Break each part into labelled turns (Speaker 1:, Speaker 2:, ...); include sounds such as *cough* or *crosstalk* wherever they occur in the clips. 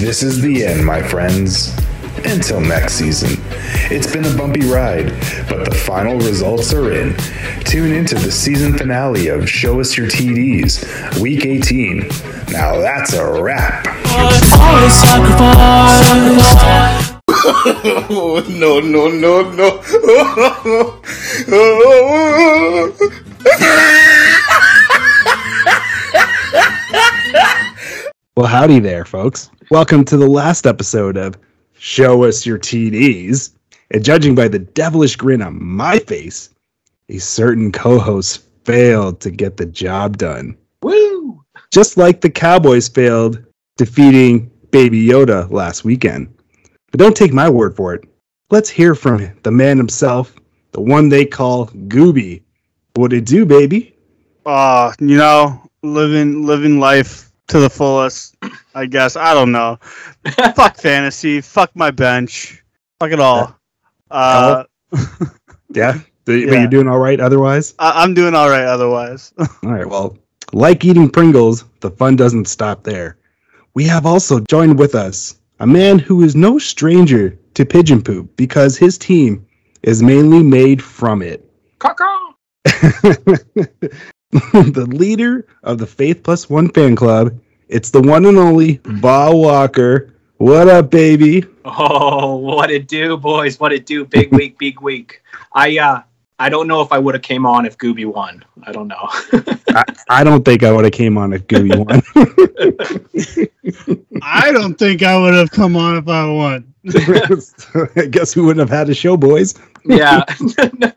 Speaker 1: This is the end, my friends. Until next season. It's been a bumpy ride, but the final results are in. Tune into the season finale of Show Us Your TDs, week 18. Now that's a wrap. *laughs*
Speaker 2: No, no, no, no. *laughs*
Speaker 3: well, howdy there, folks. Welcome to the last episode of Show Us Your TDs. And judging by the devilish grin on my face, a certain co host failed to get the job done.
Speaker 4: Woo!
Speaker 3: Just like the Cowboys failed defeating Baby Yoda last weekend. But don't take my word for it. Let's hear from the man himself, the one they call Gooby. What'd it do, baby?
Speaker 5: Uh, you know, living living life to the fullest. I guess I don't know. *laughs* fuck fantasy. Fuck my bench. Fuck it all. Uh, *laughs*
Speaker 3: yeah. But
Speaker 5: Yeah.
Speaker 3: you're doing all right otherwise?
Speaker 5: I, I'm doing all right otherwise. *laughs*
Speaker 3: All right. Well, like eating Pringles, the fun doesn't stop there. We have also joined with us a man who is no stranger to pigeon poop because his team is mainly made from it.
Speaker 4: Caw-caw. *laughs*
Speaker 3: the leader of the Faith Plus One fan club. It's the one and only Bob Walker. What up, baby?
Speaker 4: Oh, what it do, boys? What it do? Big *laughs* week, big week. I uh, I don't know if I would have came on if Gooby won. I don't know. *laughs*
Speaker 3: I, I don't think I would have came on if Gooby won.
Speaker 5: I don't think I would have come on if I won.
Speaker 3: I guess we wouldn't have had a show, boys.
Speaker 4: yeah,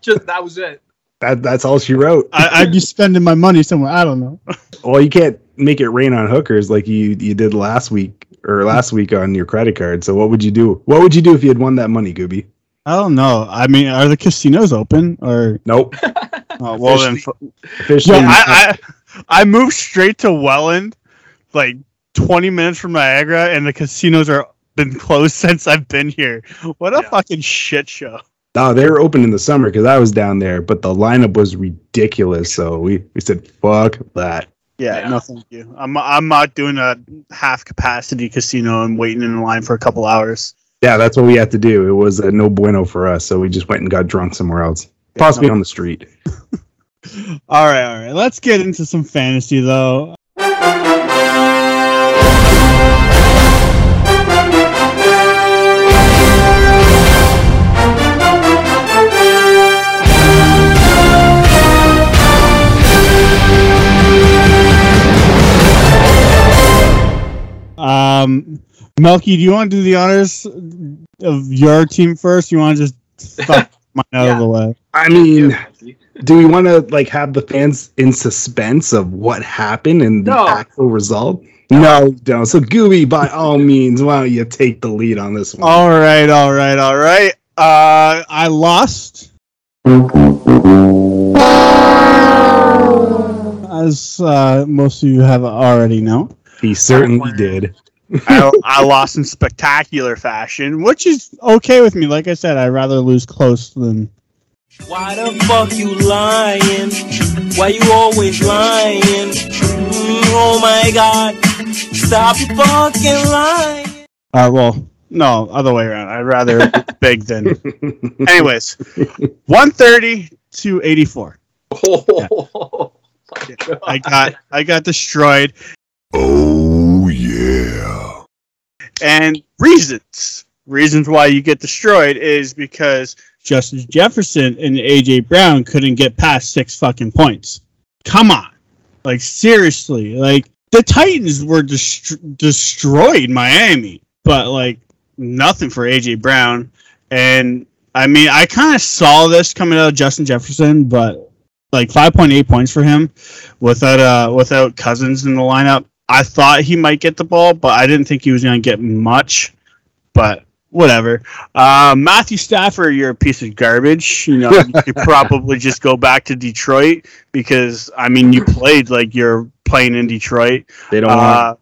Speaker 4: just that was it.
Speaker 3: That that's all she wrote.
Speaker 5: I, I'd be *laughs* spending my money somewhere. I don't know. *laughs*
Speaker 3: Well, you can't make it rain on hookers like you you did last week or last week on your credit card. So what would you do? What would you do if you had won that money, Gooby?
Speaker 5: I don't know. I mean, are the casinos open or?
Speaker 3: Nope. *laughs*
Speaker 5: Oh, well, then.
Speaker 3: Officially,
Speaker 5: Yeah, I, I I moved straight to Welland, like 20 minutes from Niagara, and the casinos are been closed since I've been here. What a
Speaker 4: Yeah.
Speaker 5: fucking shit show.
Speaker 3: No, they were open in the summer because I was down there, but the lineup was ridiculous. So we, we said, "Fuck that."
Speaker 5: Yeah,
Speaker 4: Yeah.
Speaker 5: no, thank you. I'm I'm not doing a half capacity casino and waiting in line for a couple hours.
Speaker 3: Yeah, that's what we had to do. It was a no bueno for us, so we just went and got drunk somewhere else, possibly on the street. *laughs*
Speaker 5: All right, all right. Let's get into some fantasy though. Um, Melky, do you want to do the honors of your team first? You want to just *laughs* fuck mine out
Speaker 4: Yeah.
Speaker 5: of the way?
Speaker 3: I mean, do we want to like have the fans in suspense of what happened and the actual result? No, don't. So Gooey, by all *laughs* means, why don't you take the lead on this one?
Speaker 5: All right, all right, all right. Uh, I lost. As uh, most of you have already known,
Speaker 3: He certainly did.
Speaker 5: I, *laughs* I lost in spectacular fashion, which is okay with me. Like I said, I'd rather lose close than.
Speaker 6: Why the fuck you lying? Why you always lying? Mm, oh my god. Stop fucking lying.
Speaker 5: Uh, well, no, other way around. I'd rather lose *laughs* big than. Anyways, one thirty to eighty four.
Speaker 4: Oh, *laughs*
Speaker 5: I got I got destroyed.
Speaker 2: Oh, yeah.
Speaker 5: And reasons. Reasons why you get destroyed is because Justice Jefferson and AJ Brown couldn't get past six fucking points. Come on. Like seriously, like the Titans were dest- destroyed Miami, but like nothing for AJ Brown. And I mean, I kind of saw this coming out of Justin Jefferson, but like 5.8 points for him without uh without Cousins in the lineup. I thought he might get the ball, but I didn't think he was going to get much. But whatever. Uh, Matthew Stafford, you're a piece of garbage. You know, you could *laughs* probably just go back to Detroit because I mean, you played like you're playing in Detroit.
Speaker 3: They don't want.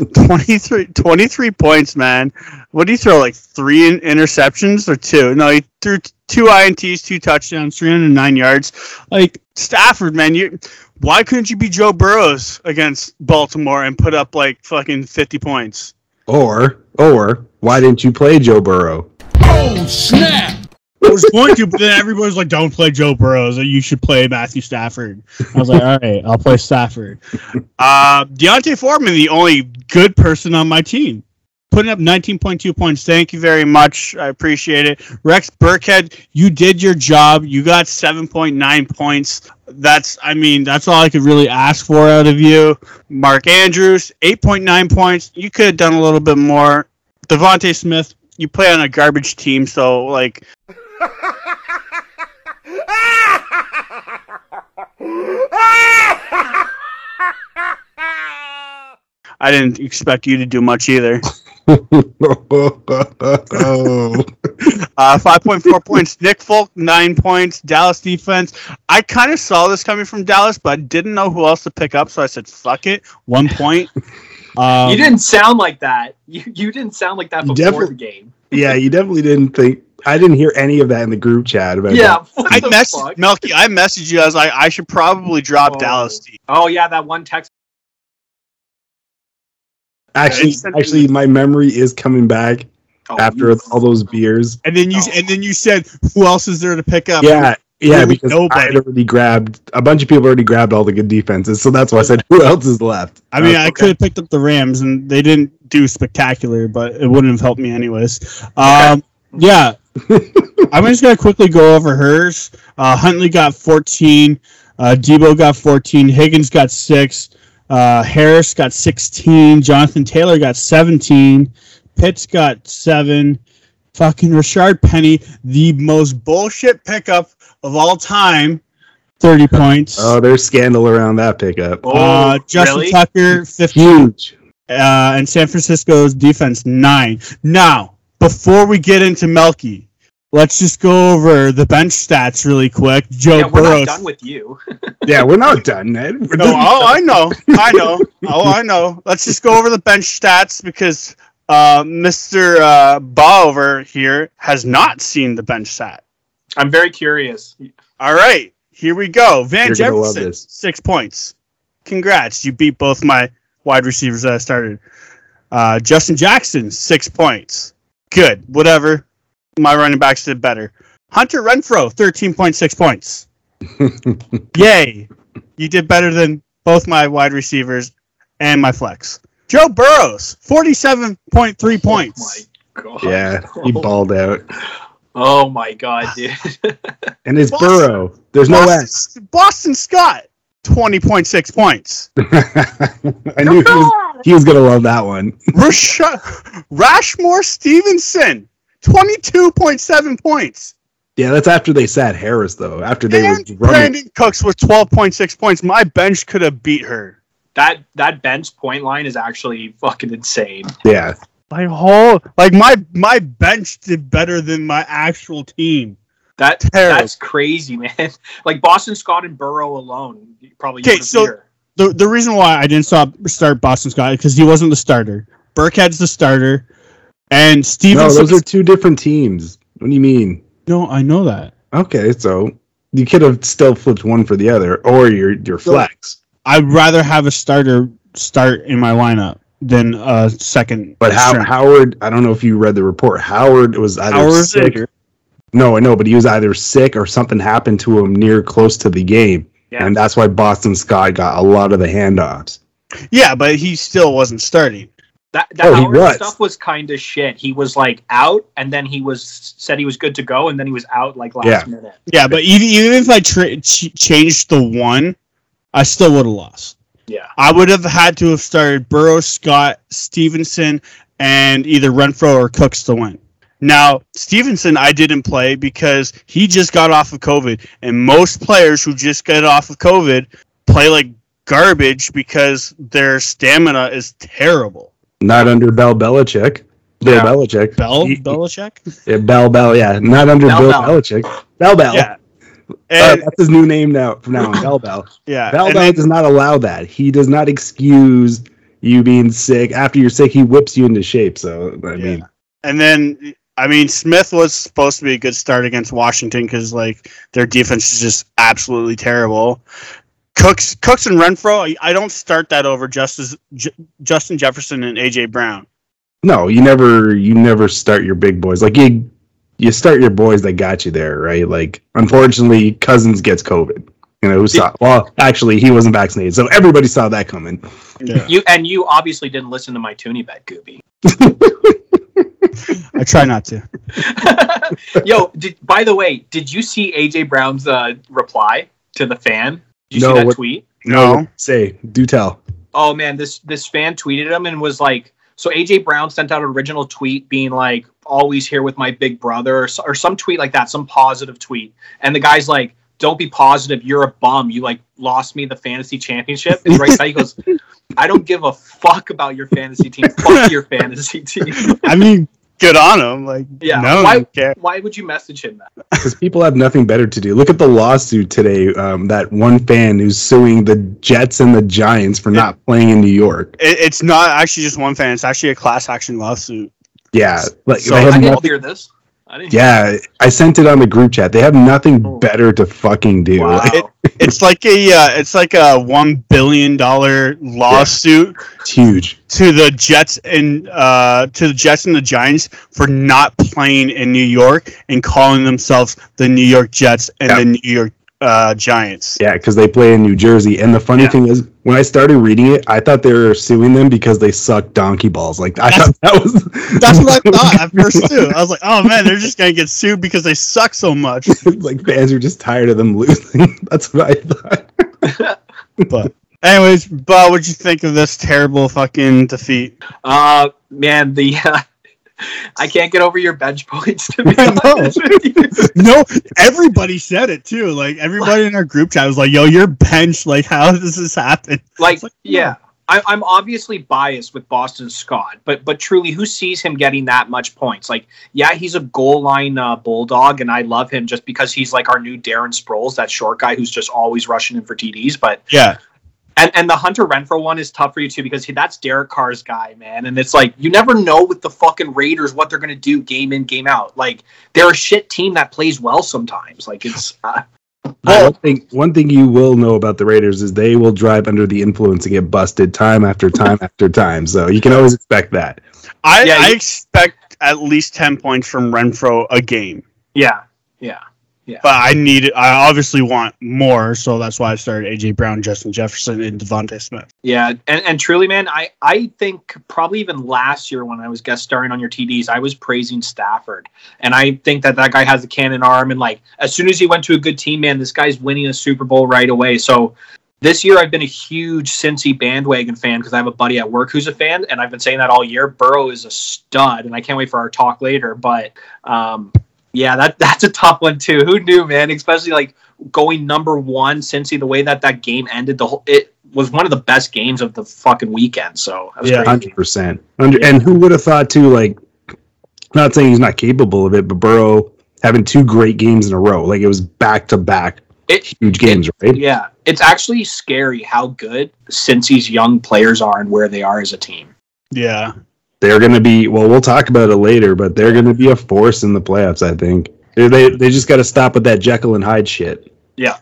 Speaker 5: Uh, 23, 23 points, man. What do you throw? Like three in- interceptions or two? No, he threw t- two ints, two touchdowns, 309 yards. Like Stafford, man, you why couldn't you be Joe Burrows against Baltimore and put up like fucking 50 points?
Speaker 3: Or or why didn't you play Joe Burrow?
Speaker 5: I was going to, but then everybody was like, "Don't play Joe Burrow. So you should play Matthew Stafford." I was like, "All right, I'll play Stafford." Uh, D'Onta Foreman, the only good person on my team, putting up 19.2 points. Thank you very much. I appreciate it. Rex Burkhead, you did your job. You got 7.9 points. That's, I mean, that's all I could really ask for out of you. Mark Andrews, 8.9 points. You could have done a little bit more. DeVonta Smith, you play on a garbage team, so like I didn't expect you to do much either.
Speaker 3: oh, *laughs*
Speaker 5: Uh, 5.4 points. Nick Folk, 9 points. Dallas defense. I kind of saw this coming from Dallas, but didn't know who else to pick up, so I said, fuck it. One point. *laughs* Um,
Speaker 4: you didn't sound like that. You you didn't sound like that before
Speaker 3: Definitely-
Speaker 4: the game.
Speaker 3: yeah, you definitely didn't think. I didn't hear any of that in the group chat about.
Speaker 4: Yeah.
Speaker 3: that.
Speaker 4: What
Speaker 5: I
Speaker 4: the
Speaker 5: messaged
Speaker 4: fuck?
Speaker 5: Melky. I messaged you. I was like, I should probably drop
Speaker 4: Oh.
Speaker 5: Dallas. team.
Speaker 4: Oh yeah, that one text.
Speaker 3: Actually,
Speaker 5: Yeah, you
Speaker 3: actually, my memory is coming back
Speaker 4: Oh,
Speaker 3: after
Speaker 4: you-
Speaker 3: all those beers.
Speaker 5: And then you
Speaker 4: Oh.
Speaker 5: and then you said, who else is there to pick up?
Speaker 3: Yeah, yeah,
Speaker 5: Really
Speaker 3: because I
Speaker 5: nobody.
Speaker 3: had already grabbed a bunch of people already grabbed all the good defenses, so that's why I said who else is left.
Speaker 5: I mean,
Speaker 3: Uh,
Speaker 5: I could have picked up the Rams, and they didn't do spectacular, but it wouldn't have helped me anyways. Um, yeah, *laughs* I'm just gonna quickly go over hers. Uh, Huntley got 14, uh, Deebo got 14, Higgins got six, uh, Harris got 16, Jonathan Taylor got 17, Pitts got seven. Fucking Rashaad Penny, the most bullshit pickup of all time, 30 points.
Speaker 3: oh, there's scandal around that pickup.
Speaker 4: Oh,
Speaker 5: uh, Justin
Speaker 4: really?
Speaker 5: Tucker, 15
Speaker 3: Huge.
Speaker 5: uh, and San Francisco's defense nine. Now, before we get into Melky, let's just go over the bench stats really quick. Joe
Speaker 4: Yeah, we're
Speaker 5: Burrow.
Speaker 4: not done with you. *laughs*
Speaker 3: Yeah, we're not done, Ned. We're
Speaker 5: no,
Speaker 3: done.
Speaker 5: oh, I know, I know, oh, I know. Let's just go over the bench stats because uh, Mr. Uh, Ba over here has not seen the bench stat.
Speaker 4: I'm very curious.
Speaker 5: All right, here we go. Van
Speaker 3: You're
Speaker 5: Jefferson, six points. Congrats, you beat both my wide receivers that I started. Uh, Justin Jackson, six points. Good, whatever. My running backs did better. Hunter Renfrow, thirteen point six points. *laughs* Yay, you did better than both my wide receivers and my flex. Joe Burrows, forty-seven point three points.
Speaker 4: Oh my god.
Speaker 3: Yeah, he balled out.
Speaker 4: Oh my god, dude. *laughs*
Speaker 3: And it's
Speaker 5: Boston-
Speaker 3: Burrow. There's no S.
Speaker 5: Boston, Boston Scott, twenty point six points. *laughs*
Speaker 3: I knew he was, he was gonna love that one. *laughs*
Speaker 5: Rash- Rashmore Stevenson, 22.7 points.
Speaker 3: Yeah, that's after they sat Harris though. After they
Speaker 5: And
Speaker 3: were running.
Speaker 5: Brandin Cooks with 12.6 points. My bench could have beat her.
Speaker 4: that that bench point line is actually fucking insane.
Speaker 3: Yeah,
Speaker 5: My whole like my my bench did better than my actual team.
Speaker 4: That
Speaker 5: Terrible.
Speaker 4: that's crazy, man. *laughs* Like Boston Scott and Burrow alone, probably
Speaker 5: Okay,
Speaker 4: would've
Speaker 5: so-
Speaker 4: beat her.
Speaker 5: The the reason why I didn't stop start Boston Scott because he wasn't the starter. Burkhead's the starter, and
Speaker 3: no,
Speaker 5: Stevenson.
Speaker 3: those are two different teams. What do you mean?
Speaker 5: no, I know that.
Speaker 3: Okay, so you could have still flipped one for the other, or your your flex.
Speaker 5: I'd rather have a starter start in my lineup than a second.
Speaker 3: But how. Howard, I don't know if you read the report. Howard was either sick. No, I know, but he was either sick or something happened to him near close to the game,
Speaker 4: Yeah.
Speaker 3: and that's why Boston Scott got a lot of the handoffs.
Speaker 5: Yeah, but he still wasn't starting.
Speaker 4: That, that
Speaker 3: Oh,
Speaker 4: Howard
Speaker 3: was.
Speaker 4: stuff was kind of shit. He was like out, and then he was said he was good to go, and then he was out like last
Speaker 3: Yeah.
Speaker 4: minute.
Speaker 5: Yeah, but even even if I tra- ch- changed the one, I still would have lost.
Speaker 4: Yeah,
Speaker 5: I would have had to have started Burrow, Scott, Stevenson, and either Renfrow or Cooks to win. Now, Stevenson, I didn't play because he just got off of COVID, and most players who just get off of COVID play like garbage because their stamina is terrible.
Speaker 3: Not under Bell Belichick. Bill
Speaker 4: Yeah.
Speaker 3: Belichick.
Speaker 5: Bell,
Speaker 3: He-
Speaker 5: Belichick,
Speaker 3: Yeah, Bell Bell, yeah. Not under
Speaker 4: Bell
Speaker 3: Bill
Speaker 4: Bell.
Speaker 3: Belichick. Bell Bell.
Speaker 5: yeah,
Speaker 3: Uh, that's his new name now from now on. Bell Bell. *coughs*
Speaker 5: yeah,
Speaker 3: Bell
Speaker 5: and
Speaker 3: Bell
Speaker 5: then-
Speaker 3: does not allow that. He does not excuse you being sick. After you're sick, he whips you into shape. So I
Speaker 5: Yeah.
Speaker 3: mean,
Speaker 5: And then, I mean, Smith was supposed to be a good start against Washington because like their defense is just absolutely terrible. Cooks, Cooks and Renfrow, I, I don't start that over Justice, J- Justin Jefferson and AJ Brown.
Speaker 3: No, you never you never start your big boys. Like you you start your boys that got you there, right? Like unfortunately Cousins gets COVID. You know, who saw well actually he wasn't vaccinated, so everybody saw that coming.
Speaker 5: Yeah.
Speaker 4: You and you obviously didn't listen to my Toonie bet, Gooby. *laughs* *laughs*
Speaker 5: I try not to. *laughs*
Speaker 4: Yo, did, by the way, did you see AJ Brown's uh, reply to the fan? Did you
Speaker 3: No,
Speaker 4: see that
Speaker 3: what-
Speaker 4: tweet?
Speaker 5: No.
Speaker 3: Say, do tell.
Speaker 4: Oh man, this this fan tweeted him and was like, so AJ Brown sent out an original tweet being like, always here with my big brother, or, or some tweet like that, some positive tweet, and the guy's like, don't be positive, you're a bum, you like lost me the fantasy championship. And right side he goes, *laughs* I don't give a fuck about your fantasy team. Fuck your fantasy team.
Speaker 5: I mean, good on him. Like,
Speaker 4: Yeah,
Speaker 5: no,
Speaker 4: why- Why would you message him that? *laughs*
Speaker 3: Because people have nothing better to do. Look at the lawsuit today. Um, that one fan who's suing the Jets and the Giants for not playing in New York.
Speaker 5: It, it's not actually just one fan. It's actually a class action lawsuit.
Speaker 3: Yeah, like
Speaker 5: So-
Speaker 3: they have
Speaker 4: I didn't hear this. I didn't.
Speaker 3: Yeah, I sent it on the group chat. They have nothing
Speaker 4: Oh.
Speaker 3: better to fucking do.
Speaker 4: Wow. *laughs*
Speaker 3: Like,
Speaker 5: It's like a uh, it's like a one billion dollar lawsuit
Speaker 3: it's huge.
Speaker 5: to the Jets and uh, to the Jets and the Giants for not playing in New York and calling themselves the New York Jets and
Speaker 3: Yeah.
Speaker 5: the New York uh, Giants.
Speaker 3: Yeah, because they play in New Jersey. And the funny
Speaker 4: Yeah.
Speaker 3: thing is, when I started reading it, I thought they were suing them because they suck donkey balls. Like I thought that was
Speaker 5: That's what I *laughs* thought at first too. I was like, oh man, they're just gonna get sued because they suck so much. *laughs*
Speaker 3: like fans are just tired of them losing. *laughs* That's what I thought.
Speaker 5: But anyways, Bob, what'd you think of this terrible fucking defeat?
Speaker 4: Uh, man, the uh, I can't get over your bench points. To be *laughs* honest with *laughs*
Speaker 5: no, everybody said it too. Like everybody in our group chat was like, "Yo, you're benched. Like, how does this happen?"
Speaker 4: Like,
Speaker 5: like,
Speaker 4: yeah, I, I'm obviously biased with Boston Scott, but but truly, who sees him getting that much points? Like, yeah, he's a goal line uh, bulldog, and I love him just because he's like our new Darren Sproles, that short guy who's just always rushing in for TDs. But
Speaker 5: Yeah,
Speaker 4: and and the Hunter Renfrow one is tough for you too because he, that's Derek Carr's guy, man. And it's like you never know with the fucking Raiders what they're gonna do game in game out. Like they're a shit team that plays well sometimes. Like it's uh,
Speaker 3: one thing, one thing you will know about the Raiders is they will drive under the influence and get busted time after time *laughs* after time. So you can always expect that.
Speaker 5: I,
Speaker 4: Yeah,
Speaker 5: I expect at least ten points from Renfrow a game,
Speaker 4: yeah, yeah.
Speaker 5: But I need. I obviously want more, so that's why I started AJ Brown, Justin Jefferson, and DeVonta Smith.
Speaker 4: Yeah, and, and truly, man, I, I think probably even last year when I was guest starring on your TDs, I was praising Stafford, and I think that that guy has a cannon arm, and like as soon as he went to a good team, man, this guy's winning a Super Bowl right away. So this year, I've been a huge Cincy bandwagon fan because I have a buddy at work who's a fan, and I've been saying that all year. Burrow is a stud, and I can't wait for our talk later. But um, yeah, that that's a tough one too. Who knew, man? Especially like going number one, Cincy. The way that that game ended, the whole it was one of the best games of the fucking weekend. So that was
Speaker 5: Yeah.
Speaker 3: Hundred percent. And who would have thought too? Like, not saying he's not capable of it, but Burrow having two great games in a row, like it was back to back
Speaker 4: It,
Speaker 3: huge games, right?
Speaker 4: yeah, it's actually scary how good Cincy's young players are and where they are as a team.
Speaker 5: Yeah,
Speaker 3: They're going to be. Well, we'll talk about it later, but they're going to be a force in the playoffs. I think they they, they just got to stop with that Jekyll and Hyde shit.
Speaker 4: Yeah,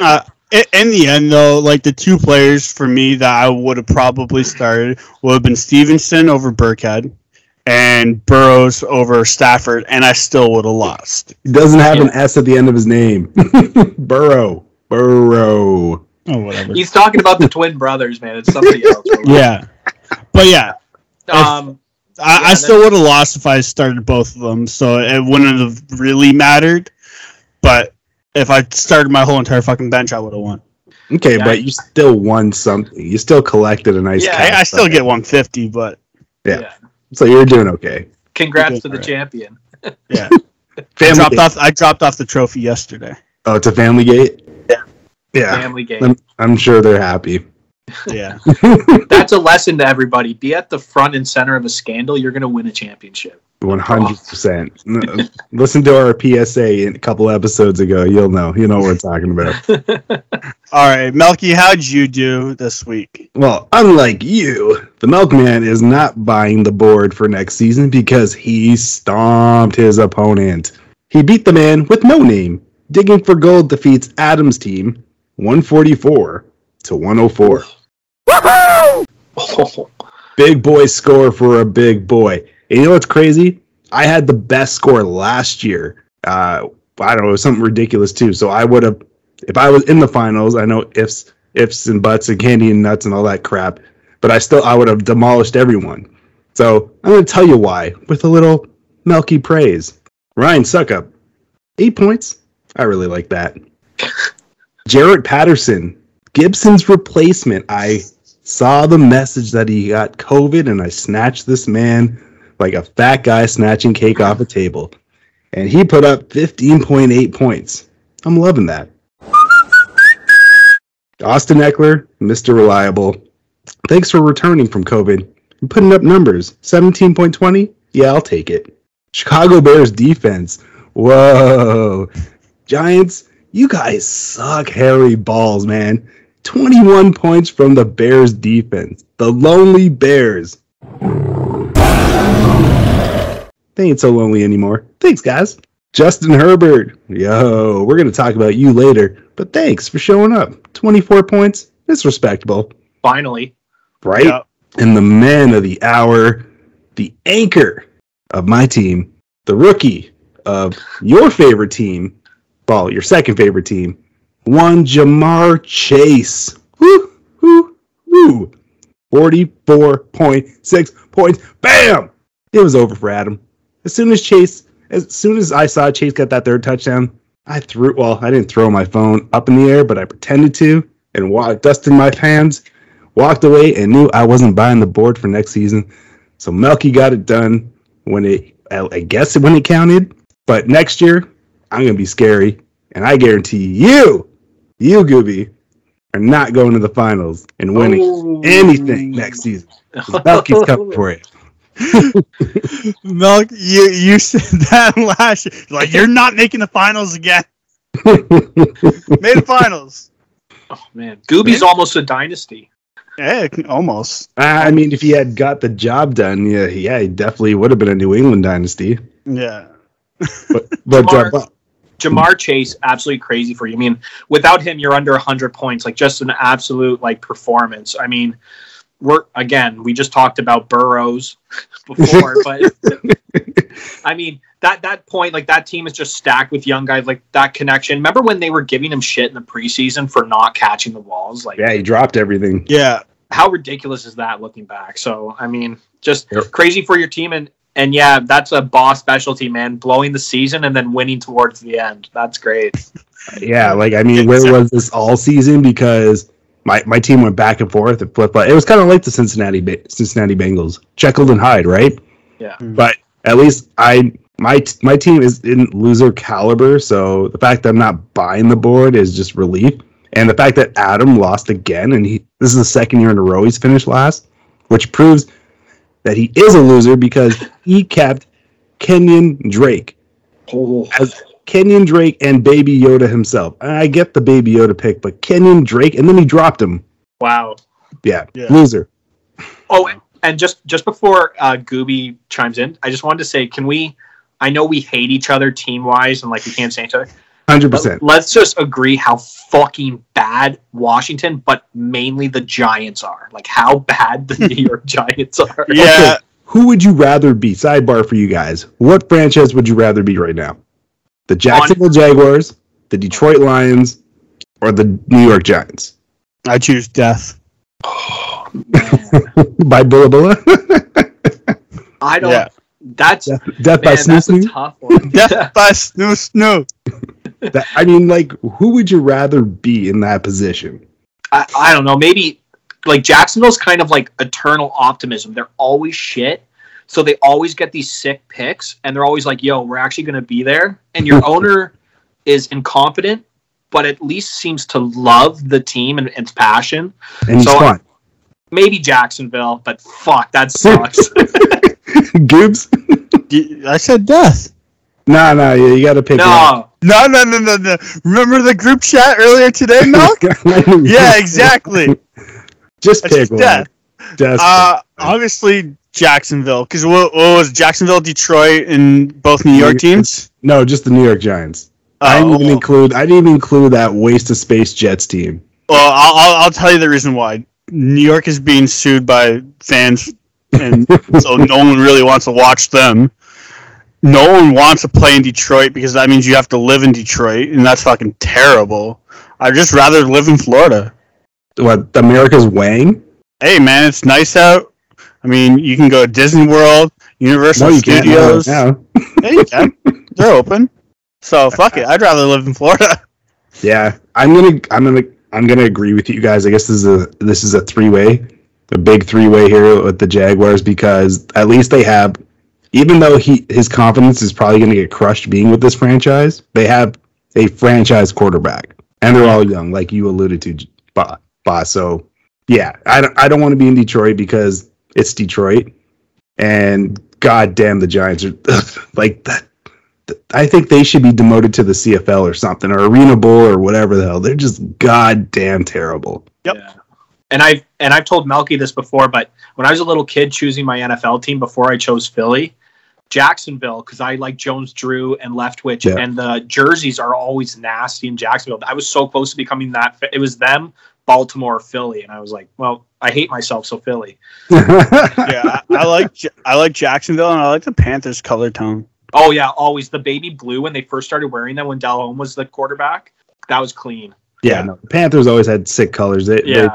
Speaker 5: Uh, in the end, though, like the two players for me that I would have probably started would have been Stevenson over Burkhead and Burrows over Stafford, and I still would have lost.
Speaker 3: He doesn't have an S at the end of his name. *laughs* Burrow. Burrow.
Speaker 5: Oh, whatever.
Speaker 4: he's talking about the twin brothers, man. It's somebody else. *laughs*
Speaker 5: yeah, but yeah,
Speaker 4: Um,
Speaker 5: I,
Speaker 4: Yeah,
Speaker 5: I still would have lost if I started both of them, so it wouldn't have really mattered. But if I started my whole entire fucking bench, I would have won.
Speaker 3: Okay,
Speaker 4: Yeah.
Speaker 3: but you still won something. You still collected a nice.
Speaker 4: Yeah,
Speaker 5: I, I still
Speaker 3: prize.
Speaker 5: get 150, but
Speaker 3: Yeah.
Speaker 4: yeah.
Speaker 3: So you're doing okay.
Speaker 4: Congrats to the
Speaker 5: Alright.
Speaker 4: champion. *laughs*
Speaker 5: yeah, *laughs* I dropped
Speaker 3: Gate.
Speaker 5: off. I dropped off the trophy yesterday.
Speaker 3: Oh, to Family Gate.
Speaker 4: Yeah.
Speaker 3: Yeah.
Speaker 4: Family Gate.
Speaker 3: I'm, I'm sure they're happy.
Speaker 5: Yeah, *laughs*
Speaker 4: That's a lesson to everybody. Be at the front and center of a scandal. You're going to win a championship.
Speaker 3: One hundred percent. Listen to our PSA in a couple episodes ago. You'll know. You know what we're talking about. *laughs*
Speaker 5: All right, Melky, how'd you do this week?
Speaker 3: Well, unlike you, the Milkman is not buying the board for next season because he stomped his opponent. He beat the man with no name. Digging for Gold defeats Adam's team 144 to 104. *laughs* Big boy score for a big boy. And you know what's crazy? I had the best score last year. Uh, I don't know, it was something ridiculous too. So I would have, if I was in the finals, I know ifs, ifs and buts and candy and nuts and all that crap, but I still, I would have demolished everyone. So I'm going to tell you why with a little Melky praise. Ryan Succop, eight points. I really like that. *laughs* Jaret Patterson, Gibson's replacement. I saw the message that he got COVID and I snatched this man like a fat guy snatching cake off a table. And he put up 15.8 points. I'm loving that. Austin Ekeler, Mr. Reliable. Thanks for returning from COVID and putting up numbers. 17.20? Yeah, I'll take it. Chicago Bears defense. Whoa. Giants, you guys suck hairy balls, man. 21 points from the Bears defense. The lonely Bears. They ain't so lonely anymore. Thanks, guys. Justin Herbert. Yo, we're going to talk about you later, but thanks for showing up. 24 points. It's respectable,
Speaker 4: Finally,
Speaker 3: right?
Speaker 5: Yeah.
Speaker 3: And the man of the hour, the anchor of my team, the rookie of your favorite team, well, your second favorite team, one Ja'Marr Chase. Woo, woo, woo. 44.6 points. Bam! It was over for Adam. As soon as Chase, as soon as I saw Chase get that third touchdown, I threw, well, I didn't throw my phone up in the air, but I pretended to and walked, dusted my hands, walked away, and knew I wasn't buying the board for next season. So Melky got it done when it, I guess when it counted. But next year, I'm going to be scary. And I guarantee you, you, Gooby, are not going to the finals and winning
Speaker 4: Oh.
Speaker 3: anything next season. Melky's coming for it.
Speaker 5: Milk, you you said *laughs* that last year. Like you're not making the finals again. *laughs* Made the finals.
Speaker 4: Oh man, Gooby's almost a dynasty.
Speaker 5: Yeah, almost.
Speaker 3: I mean, if he had got the job done, yeah, yeah, he definitely would have been a New England dynasty.
Speaker 5: Yeah.
Speaker 3: But, but uh,
Speaker 4: Ja'Marr- Ja'Marr Chase, absolutely crazy for you. I mean, without him, you're under 100 points. Like just an absolute like performance. I mean, we're again, we just talked about Burrows *laughs* before, *laughs* but I mean that that point, like that team is just stacked with young guys. Like that connection. Remember when they were giving him shit in the preseason for not catching the balls? Like
Speaker 3: yeah, he dropped everything.
Speaker 5: Yeah.
Speaker 4: how ridiculous is that looking back? So I mean, just
Speaker 3: Yep.
Speaker 4: crazy for your team and. And yeah, that's a boss specialty, man. Blowing the season and then winning towards the end. That's great. *laughs*
Speaker 3: Yeah, like I mean, where was this all season? Because my, my team went back and forth and flip. Flop. It was kind of like the Cincinnati Ba- Cincinnati Bengals, Jekyll and Hyde, right?
Speaker 4: Yeah. Hmm.
Speaker 3: But at least I my my team is in loser caliber, so the fact that I'm not buying the board is just relief. And the fact that Adam lost again, and he this is the second year in a row he's finished last, which proves that he is a loser because he kept Kenyan Drake as Kenyan Drake and Baby Yoda himself. I get the Baby Yoda pick, but Kenyan Drake, and then he dropped him.
Speaker 4: Wow.
Speaker 3: Yeah,
Speaker 5: Yeah.
Speaker 3: loser.
Speaker 4: Oh, and- and just just before uh, Gooby chimes in, I just wanted to say, can we? I know we hate each other team wise, and like we can't say each other.
Speaker 3: Hundred percent.
Speaker 4: let's just agree how fucking bad Washington, but mainly the Giants are. Like how bad the New York Giants are. *laughs*
Speaker 5: Yeah.
Speaker 3: Who would you rather be? Sidebar for you guys. What franchise would you rather be right now? The Jacksonville Jaguars, the Detroit Lions, or the New York Giants?
Speaker 5: I choose death. *laughs*
Speaker 3: by Billa Billa? *laughs*
Speaker 4: I don't.
Speaker 5: Yeah.
Speaker 4: That's
Speaker 3: Death, death by
Speaker 4: man, that's a tough one. *laughs*
Speaker 5: Death by snoo snoo.
Speaker 3: That- I mean, like, who would you rather be in that position?
Speaker 4: I, I don't know. Maybe like Jacksonville's kind of like eternal optimism. They're always shit. So they always get these sick picks and they're always like, yo, we're actually going to be there. And your *laughs* owner is incompetent, but at least seems to love the team and its passion.
Speaker 3: And
Speaker 4: So-
Speaker 3: fun.
Speaker 4: Maybe Jacksonville, but fuck, that sucks. *laughs*
Speaker 3: Gibbs?
Speaker 5: I said death.
Speaker 3: nah, nah, yeah, you got to pick
Speaker 4: no.
Speaker 5: No, no, no, no, no. Remember the group chat earlier today, Milk?
Speaker 3: one. *laughs*
Speaker 5: yeah, exactly.
Speaker 3: Just pick one.
Speaker 5: death.
Speaker 3: Just
Speaker 5: Uh, obviously Jacksonville, because what, what was Jacksonville, Detroit, and both New York teams?
Speaker 3: no, just the New York Giants. I didn't
Speaker 5: Oh,
Speaker 3: even include. I didn't even include that waste of space Jets team.
Speaker 5: well, I'll, I'll, I'll tell you the reason why. New York is being sued by fans and *laughs* so no one really wants to watch them. No one wants to play in Detroit because that means you have to live in Detroit, and that's fucking terrible. I'd just rather live in Florida.
Speaker 3: What America's Wang?
Speaker 5: Hey, man, it's nice out. I mean, you can go to Disney World, Universal
Speaker 3: No, you can't now.
Speaker 5: Studios. *laughs* Yeah, you can. They're open. So fuck it. I'd rather live in Florida. *laughs*
Speaker 3: Yeah, I'm gonna, I'm gonna, I'm gonna agree with you guys. I guess this is a this is a three way, a big three way here with the Jaguars because at least they have, even though he his confidence is probably gonna get crushed being with this franchise, they have a franchise quarterback, and they're all young, like you alluded to, Boss. Boss. So yeah, I don't, I don't want to be in Detroit because it's Detroit, and god damn the Giants are *laughs* like that. I think they should be demoted to the CFL or something, or Arena Bowl or whatever the hell. They're just goddamn terrible.
Speaker 5: Yep.
Speaker 4: Yeah. And I've and I've told Melky this before, but when I was a little kid choosing my NFL team before I chose Philly, Jacksonville, because I like Jones Drew and Leftwich,
Speaker 3: Yeah.
Speaker 4: and the jerseys are always nasty in Jacksonville. I was so close to becoming that. It was them, Baltimore, Philly, and I was like, well, I hate myself, so Philly. *laughs*
Speaker 5: Yeah, I, I like I like Jacksonville and I like the Panthers color tone.
Speaker 4: Oh yeah, always the baby blue when they first started wearing them when Delhomme was the quarterback. That was clean.
Speaker 3: yeah, no, the Panthers always had sick colors. They,
Speaker 4: Yeah.
Speaker 3: they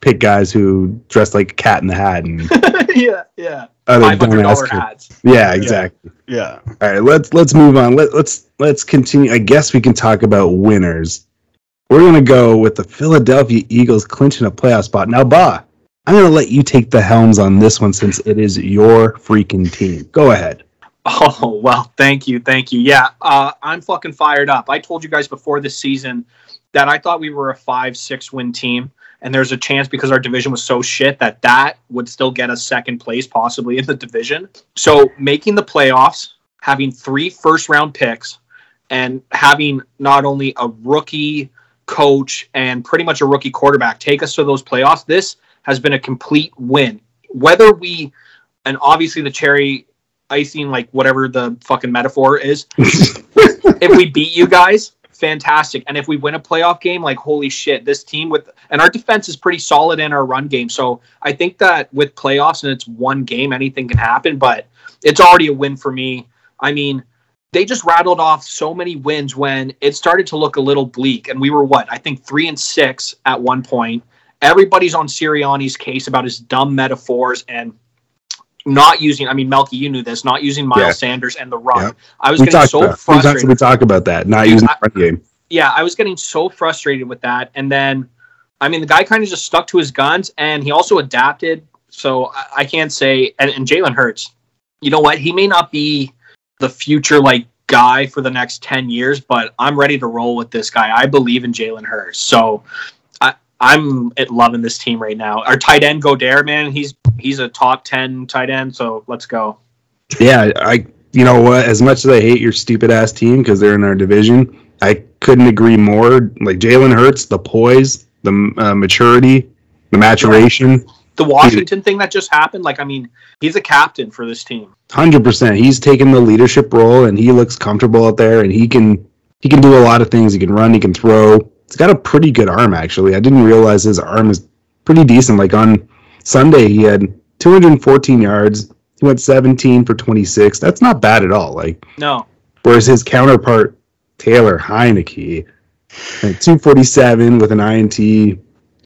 Speaker 3: pick guys who dressed like a cat in the hat and *laughs*
Speaker 4: yeah, yeah.
Speaker 3: other
Speaker 4: Five hundred
Speaker 3: dumbass
Speaker 4: dollar
Speaker 3: kids.
Speaker 4: hats.
Speaker 3: Yeah, exactly.
Speaker 5: Yeah.
Speaker 3: All right, let's let's move on. Let, let's let's continue. I guess we can talk about winners. We're gonna go with the Philadelphia Eagles clinching a playoff spot. Now, Ba, I'm gonna let you take the helms on this one since it is your freaking team. Go ahead.
Speaker 4: Oh well, thank you, thank you. Yeah, uh, I'm fucking fired up. I told you guys before this season that I thought we were a five, six win team, and there's a chance because our division was so shit that that would still get us second place possibly in the division. So making the playoffs, having three first round picks, and having not only a rookie coach and pretty much a rookie quarterback take us to those playoffs, this has been a complete win. Whether we, and obviously the cherry icing, like whatever the fucking metaphor is, *laughs* if we beat you guys, fantastic. And if we win a playoff game, like holy shit, this team with and our defense is pretty solid in our run game. So I think that with playoffs and it's one game, anything can happen, but it's already a win for me. I mean, they just rattled off so many wins when it started to look a little bleak. And we were what? I think three and six at one point. Everybody's on Sirianni's case about his dumb metaphors and not using I mean Melky, you knew this, not using Miles
Speaker 3: Yeah.
Speaker 4: Sanders and the run.
Speaker 3: Yeah.
Speaker 4: I was
Speaker 3: we
Speaker 4: getting so
Speaker 3: about
Speaker 4: frustrated
Speaker 3: we talk about that not using the run game.
Speaker 4: yeah, I was getting so frustrated with that. And then, I mean, the guy kind of just stuck to his guns and he also adapted. So I, I can't say, and, and Jalen Hurts, you know what? He may not be the future like guy for the next 10 years, but I'm ready to roll with this guy. I believe in Jalen Hurts. So I, I'm loving this team right now. Our tight end Goedert, man, he's he's a top 10 tight end. So let's go.
Speaker 3: Yeah, I you know what? As much as I hate your stupid ass team because they're in our division, I couldn't agree more. Like Jalen Hurts, the poise, the uh, maturity, the maturation,
Speaker 4: The Washington thing that just happened, like, I mean, he's a captain for this team.
Speaker 3: hundred percent. He's taken the leadership role and he looks comfortable out there, and he can he can do a lot of things. He can run, he can throw. He's got a pretty good arm actually. I didn't realize his arm is pretty decent. Like on Sunday, he had 214 yards. He went 17 for 26. That's not bad at all. Like
Speaker 4: No.
Speaker 3: Whereas his counterpart, Taylor Heinicke, at 247 with an INT,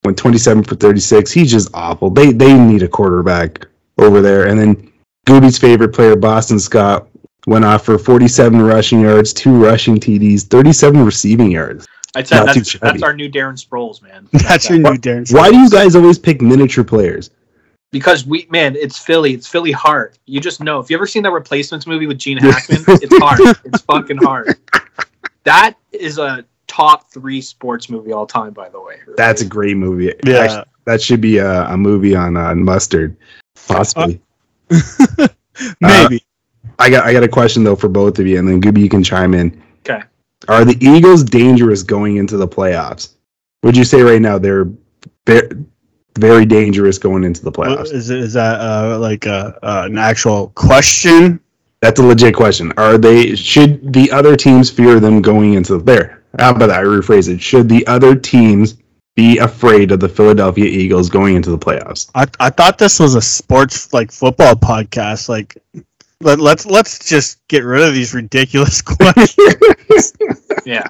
Speaker 3: went 27 for 36. He's just awful. They they need a quarterback over there. And then Gooby's favorite player, Boston Scott, went off for 47 rushing yards, two rushing TDs, 37 receiving yards.
Speaker 4: I said
Speaker 3: Not too
Speaker 4: that's, that's our new Darren Sproles, man. *laughs*
Speaker 5: That's your new Darren.
Speaker 3: Why do you guys always pick miniature players?
Speaker 4: because we man, it's Philly. It's Philly hard. You just know. If you ever seen that replacements movie with Gene *laughs* Hackman, it's hard. It's fucking hard. *laughs* That is a top three sports movie all time, by the way.
Speaker 3: That's a great movie.
Speaker 5: Yeah.
Speaker 3: Actually, that should be a, a movie on uh, mustard, possibly. *laughs* *laughs*
Speaker 5: Maybe.
Speaker 3: I got I got a question though for both of you, and then Gooby you can chime in.
Speaker 4: Okay.
Speaker 3: Are the Eagles dangerous going into the playoffs? Would you say right now they're very, very dangerous going into the playoffs?
Speaker 5: is, it- is that uh, like a, uh, an actual question?
Speaker 3: That's a legit question. Are they? Should the other teams fear them going into there? Ah, How about that? I rephrase it. Should the other teams be afraid of the Philadelphia Eagles going into the playoffs.
Speaker 5: I, I thought this was a sports like football podcast. Like, let, let's let's just get rid of these ridiculous *laughs* questions. *laughs*
Speaker 4: Yeah.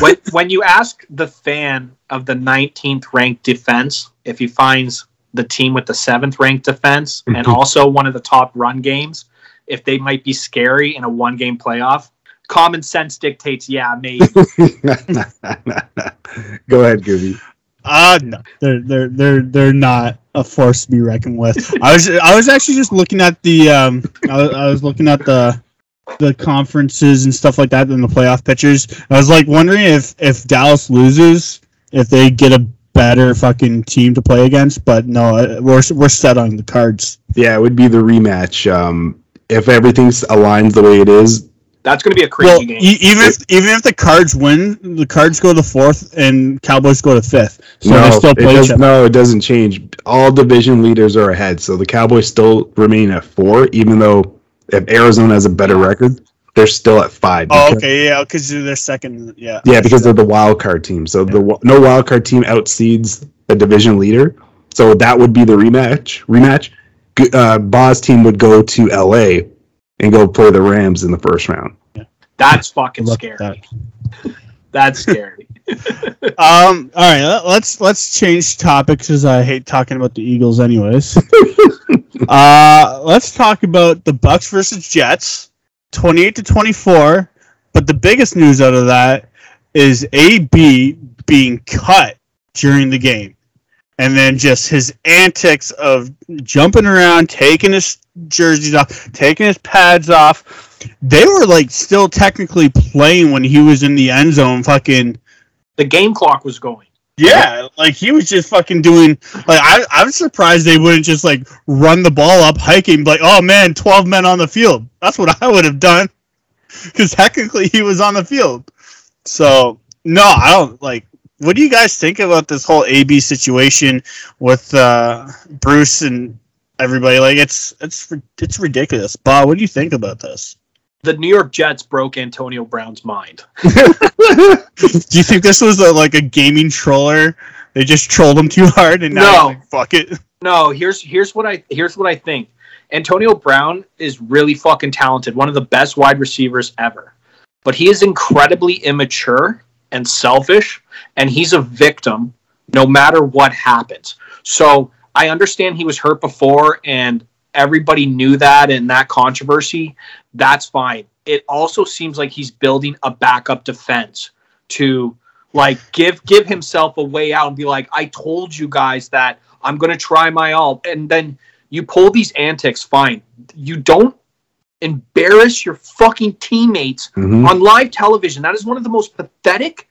Speaker 4: when when you ask the fan of the 19th ranked defense if he finds the team with the seventh ranked defense and *laughs* also one of the top run games, if they might be scary in a one game playoff, common sense dictates, yeah, maybe. *laughs*
Speaker 3: Go ahead, Gooby.
Speaker 5: Uh no, they're they're they're they're not a force to be reckoned with. I was I was actually just looking at the um I, was- I was looking at the the conferences and stuff like that in the playoff pictures. I was like wondering if if Dallas loses, if they get a better fucking team to play against. But no, uh, we're we're set on the cards.
Speaker 3: Yeah, it would be the rematch. Um, if everything aligns the way it is,
Speaker 4: That's going to be a crazy
Speaker 5: Well,
Speaker 4: game.
Speaker 5: e- even if even if the Cards win, the Cards go to fourth and Cowboys go to fifth. So
Speaker 3: no,
Speaker 5: they still
Speaker 3: it does,
Speaker 5: each other.
Speaker 3: no, it doesn't change. All division leaders are ahead, so the Cowboys still remain at four, even though if Arizona has a better record, they're still at five.
Speaker 5: Oh,
Speaker 3: because-
Speaker 5: okay, yeah, because they're second. Yeah,
Speaker 3: Yeah, because they're the wild card team. So the the no wild card team outseeds the division leader. So that would be the rematch. Rematch. G- Uh, Boz team would go to LA and go play the Rams in the first round.
Speaker 4: That's fucking
Speaker 5: Look at
Speaker 4: scary. *laughs* That's scary. *laughs*
Speaker 5: Um. All right. let- Let's let's change topics because I hate talking about the Eagles, anyways. *laughs* uh, let's talk about the Bucks versus Jets, twenty-eight to twenty-four. But the biggest news out of that is AB being cut during the game, and then just his antics of jumping around, taking his jerseys off, taking his pads off. They were like still technically playing when he was in the end zone, fucking.
Speaker 4: The game clock was going.
Speaker 5: Yeah, like he was just fucking doing. Like I, I'm surprised they wouldn't just like run the ball up, hiking, like, oh man, twelve men on the field. That's what I would have done, because technically he was on the field. So no, I don't like. What do you guys think about this whole AB situation with uh, Bruce and everybody? Like, it's it's it's ridiculous. Bob, what do you think about this?
Speaker 4: The New York Jets broke Antonio Brown's mind. *laughs*
Speaker 5: Do you think this was a, like a gaming troller? They just trolled him too hard, and now
Speaker 4: No.
Speaker 5: like, fuck it.
Speaker 4: No, here's here's what I here's what I think. Antonio Brown is really fucking talented, one of the best wide receivers ever. But he is incredibly immature and selfish, and he's a victim no matter what happens. So I understand he was hurt before and everybody knew that and that controversy. That's fine. It also seems like he's building a backup defense to like give give himself a way out and be like, I told you guys that I'm gonna try my all. And then you pull these antics, fine. You don't embarrass your fucking teammates
Speaker 3: Mhm.
Speaker 4: on live television. That is one of the most pathetic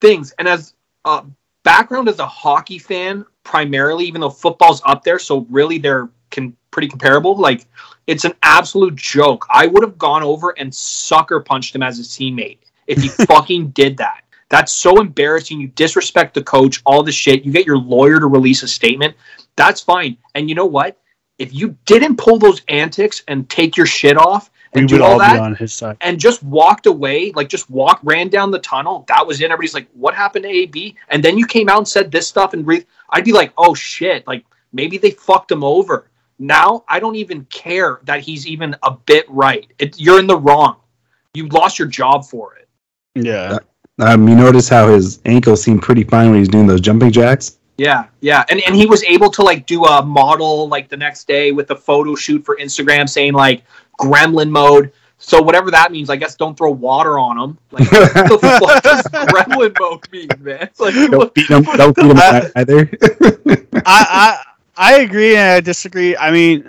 Speaker 4: things. And as a background as a hockey fan, primarily, even though football's up there, so really they're can pretty comparable. Like it's an absolute joke. I would have gone over and sucker punched him as a teammate if he *laughs* fucking did that. That's so embarrassing. You disrespect the coach, all the shit. You get your lawyer to release a statement. That's fine. And you know what? If you didn't pull those antics and take your shit off
Speaker 5: We
Speaker 4: and
Speaker 5: would
Speaker 4: all
Speaker 5: all be on his side.
Speaker 4: and just walked away, like just walked, ran down the tunnel. That was it. Everybody's like, "What happened to AB?" And then you came out and said this stuff, and breathe. I'd be like, "Oh shit!" Like maybe they fucked him over. Now I don't even care that he's even a bit right. It, you're in the wrong. You lost your job for it.
Speaker 5: Yeah.
Speaker 3: Um, you notice how his ankles seemed pretty fine when he's doing those jumping jacks.
Speaker 4: Yeah, yeah, and and he was able to like do a model like the next day with a photo shoot for Instagram saying like Gremlin mode. So whatever that means, I guess don't throw water on him. Like what the *laughs* fuck does Gremlin mode mean, man? It's *laughs* like
Speaker 3: Don't
Speaker 4: what-
Speaker 3: beat him. Don't beat him
Speaker 5: I- *laughs*
Speaker 3: either.
Speaker 5: I, I I agree and I disagree. I mean,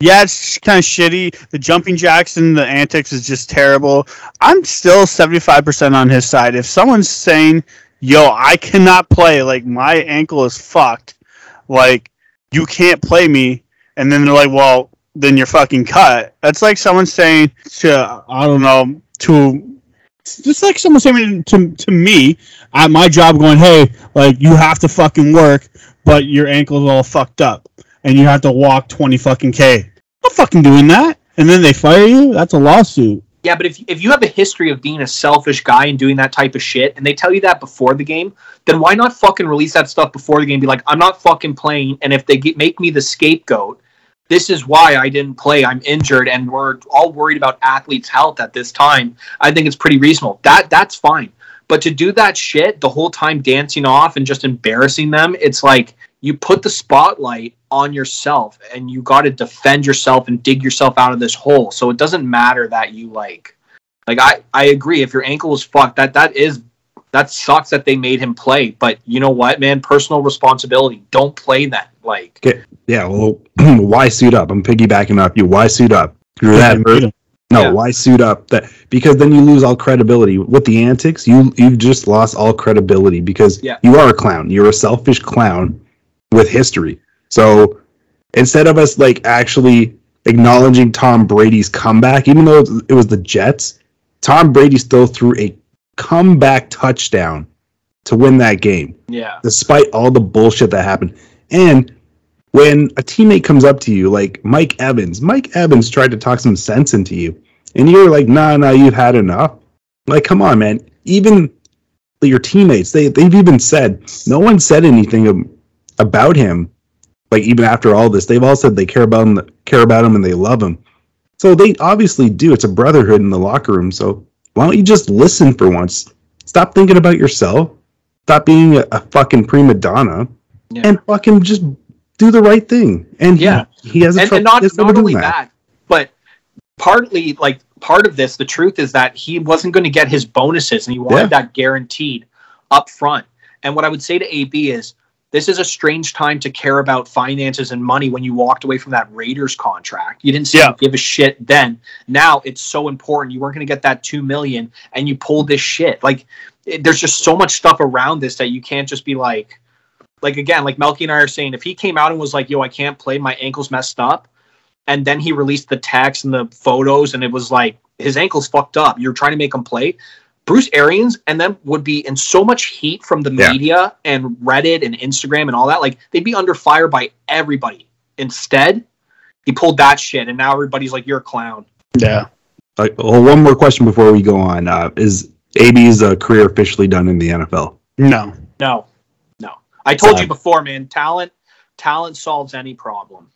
Speaker 5: yeah, it's kind of shitty. The jumping jacks and the antics is just terrible. I'm still 75% on his side. If someone's saying, "Yo, I cannot play. Like my ankle is fucked. Like you can't play me," and then they're like, "Well, then you're fucking cut." That's like someone saying to I don't know to. Just like someone saying to, to me at my job, going, "Hey, like you have to fucking work, but your ankle's all fucked up and you have to walk 20 fucking K. I'm not fucking doing that. And then they fire you? That's a lawsuit.
Speaker 4: Yeah, but if if you have a history of being a selfish guy and doing that type of shit, and they tell you that before the game, then why not fucking release that stuff before the game? Be like, I'm not fucking playing, and if they get, make me the scapegoat, this is why I didn't play. I'm injured, and we're all worried about athletes' health at this time. I think it's pretty reasonable. That that's fine. But to do that shit the whole time, dancing off and just embarrassing them, it's like you put the spotlight on yourself and you got to defend yourself and dig yourself out of this hole. So it doesn't matter that you like like I I agree if your ankle is fucked that that is that sucks that they made him play, but you know what, man, personal responsibility. Don't play that like
Speaker 3: Okay. Yeah, well, *clears throat* why suit up? I'm piggybacking off you. Why suit up? You're that hurt. No,
Speaker 4: Yeah.
Speaker 3: why suit up? That because then you lose all credibility with the antics. You you've just lost all credibility because
Speaker 4: Yeah.
Speaker 3: you are a clown. You're a selfish clown with history. So instead of us like actually acknowledging Tom Brady's comeback, even though it was the Jets, Tom Brady still threw a comeback touchdown to win that game
Speaker 4: yeah.
Speaker 3: despite all the bullshit that happened. And when a teammate comes up to you, like Mike Evans, Mike Evans tried to talk some sense into you, and you're like, nah, nah, you've had enough. Like, come on, man. Even your teammates, they, they've even said, no one said anything about him. Like, even after all this, they've all said they care about him, care about him, and they love him. So they obviously do. It's a brotherhood in the locker room. So why don't you just listen for once? Stop thinking about yourself. Stop being a, a fucking prima donna,
Speaker 4: Yeah.
Speaker 3: and fucking just do the right thing. And
Speaker 4: Yeah.
Speaker 3: he, has a
Speaker 4: and,
Speaker 3: trouble
Speaker 4: and not
Speaker 3: he
Speaker 4: not only
Speaker 3: doing
Speaker 4: that. but partly like part of this, the truth is that he wasn't going to get his bonuses, and he wanted
Speaker 3: Yeah.
Speaker 4: that guaranteed up front. And what I would say to AB is, this is a strange time to care about finances and money when you walked away from that Raiders contract. You didn't
Speaker 5: Yeah.
Speaker 4: give a shit then. Now it's so important. You weren't going to get that two million, and you pulled this shit. Like, it, there's just so much stuff around this that you can't just be like, like again, like Melky and I are saying, if he came out and was like, "Yo, I can't play, my ankle's messed up," and then he released the text and the photos, and it was like his ankle's fucked up. You're trying to make him play. Bruce Arians and them would be in so much heat from the
Speaker 3: Yeah.
Speaker 4: media and Reddit and Instagram and all that. Like they'd be under fire by everybody. Instead, he pulled that shit, and now everybody's like, "You're a clown."
Speaker 5: Yeah.
Speaker 3: Like, well, one more question before we go on: uh, Is AB's uh, career officially done in the NFL?
Speaker 5: No.
Speaker 4: No, no. I told
Speaker 3: Sad.
Speaker 4: you before, man. Talent, talent solves any problem.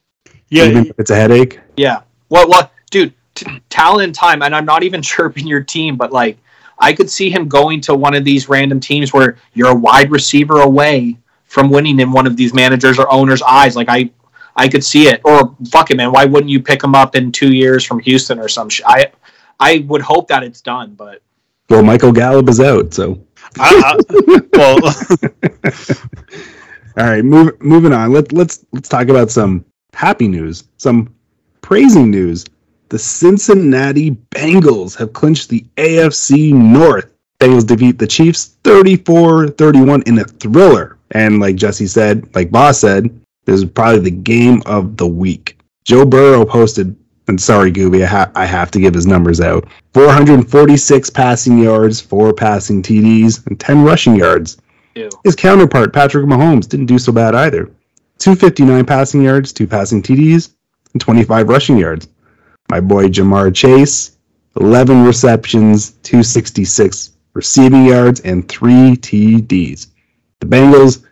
Speaker 5: Yeah.
Speaker 3: Even if it's a headache.
Speaker 4: Yeah. What? What, dude? T- talent and time, and I'm not even *laughs* chirping your team, but like, I could see him going to one of these random teams where you're a wide receiver away from winning in one of these managers or owners' eyes. Like I, I could see it. Or fuck it, man. Why wouldn't you pick him up in two years from Houston or some shit? I, I would hope that it's done, but
Speaker 3: Well, Michael Gallup is out, so
Speaker 5: I, I, well, *laughs* *laughs*
Speaker 3: all right. Move, moving on. Let, let's let's talk about some happy news, some praising news. The Cincinnati Bengals have clinched the AFC North. Bengals defeat the Chiefs 34-31 in a thriller. And like Jesse said, like Boss said, this is probably the game of the week. Joe Burrow posted, and sorry, Gooby, I, ha- I have to give his numbers out 446 passing yards, four passing TDs, and 10 rushing yards.
Speaker 4: ew.
Speaker 3: His counterpart, Patrick Mahomes, didn't do so bad either. 259 passing yards, two passing TDs, and 25 rushing yards. My boy Ja'Marr Chase, 11 receptions, 266 receiving yards, and three TDs. The Bengals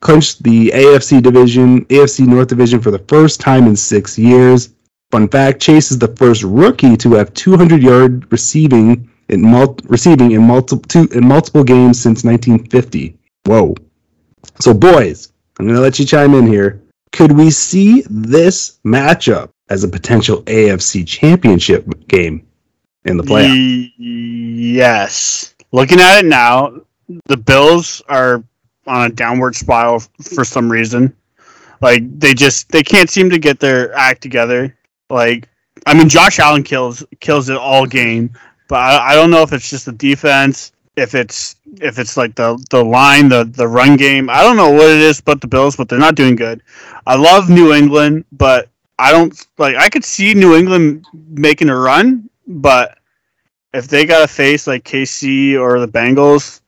Speaker 3: clinched the AFC division, AFC North division for the first time in six years. Fun fact: Chase is the first rookie to have 200 yard receiving in mul- receiving in multiple two, in multiple games since 1950. Whoa! So, boys, I'm gonna let you chime in here. Could we see this matchup as a potential AFC Championship game in the playoffs?
Speaker 5: Yes. Looking at it now, the Bills are on a downward spiral for some reason. Like they just they can't seem to get their act together. Like I mean, Josh Allen kills kills it all game, but I, I don't know if it's just the defense, if it's if it's like the the line, the the run game. I don't know what it is, but the Bills, but they're not doing good. I love New England, but I don't like. I could see New England making a run, but if they got to face like KC or the Bengals,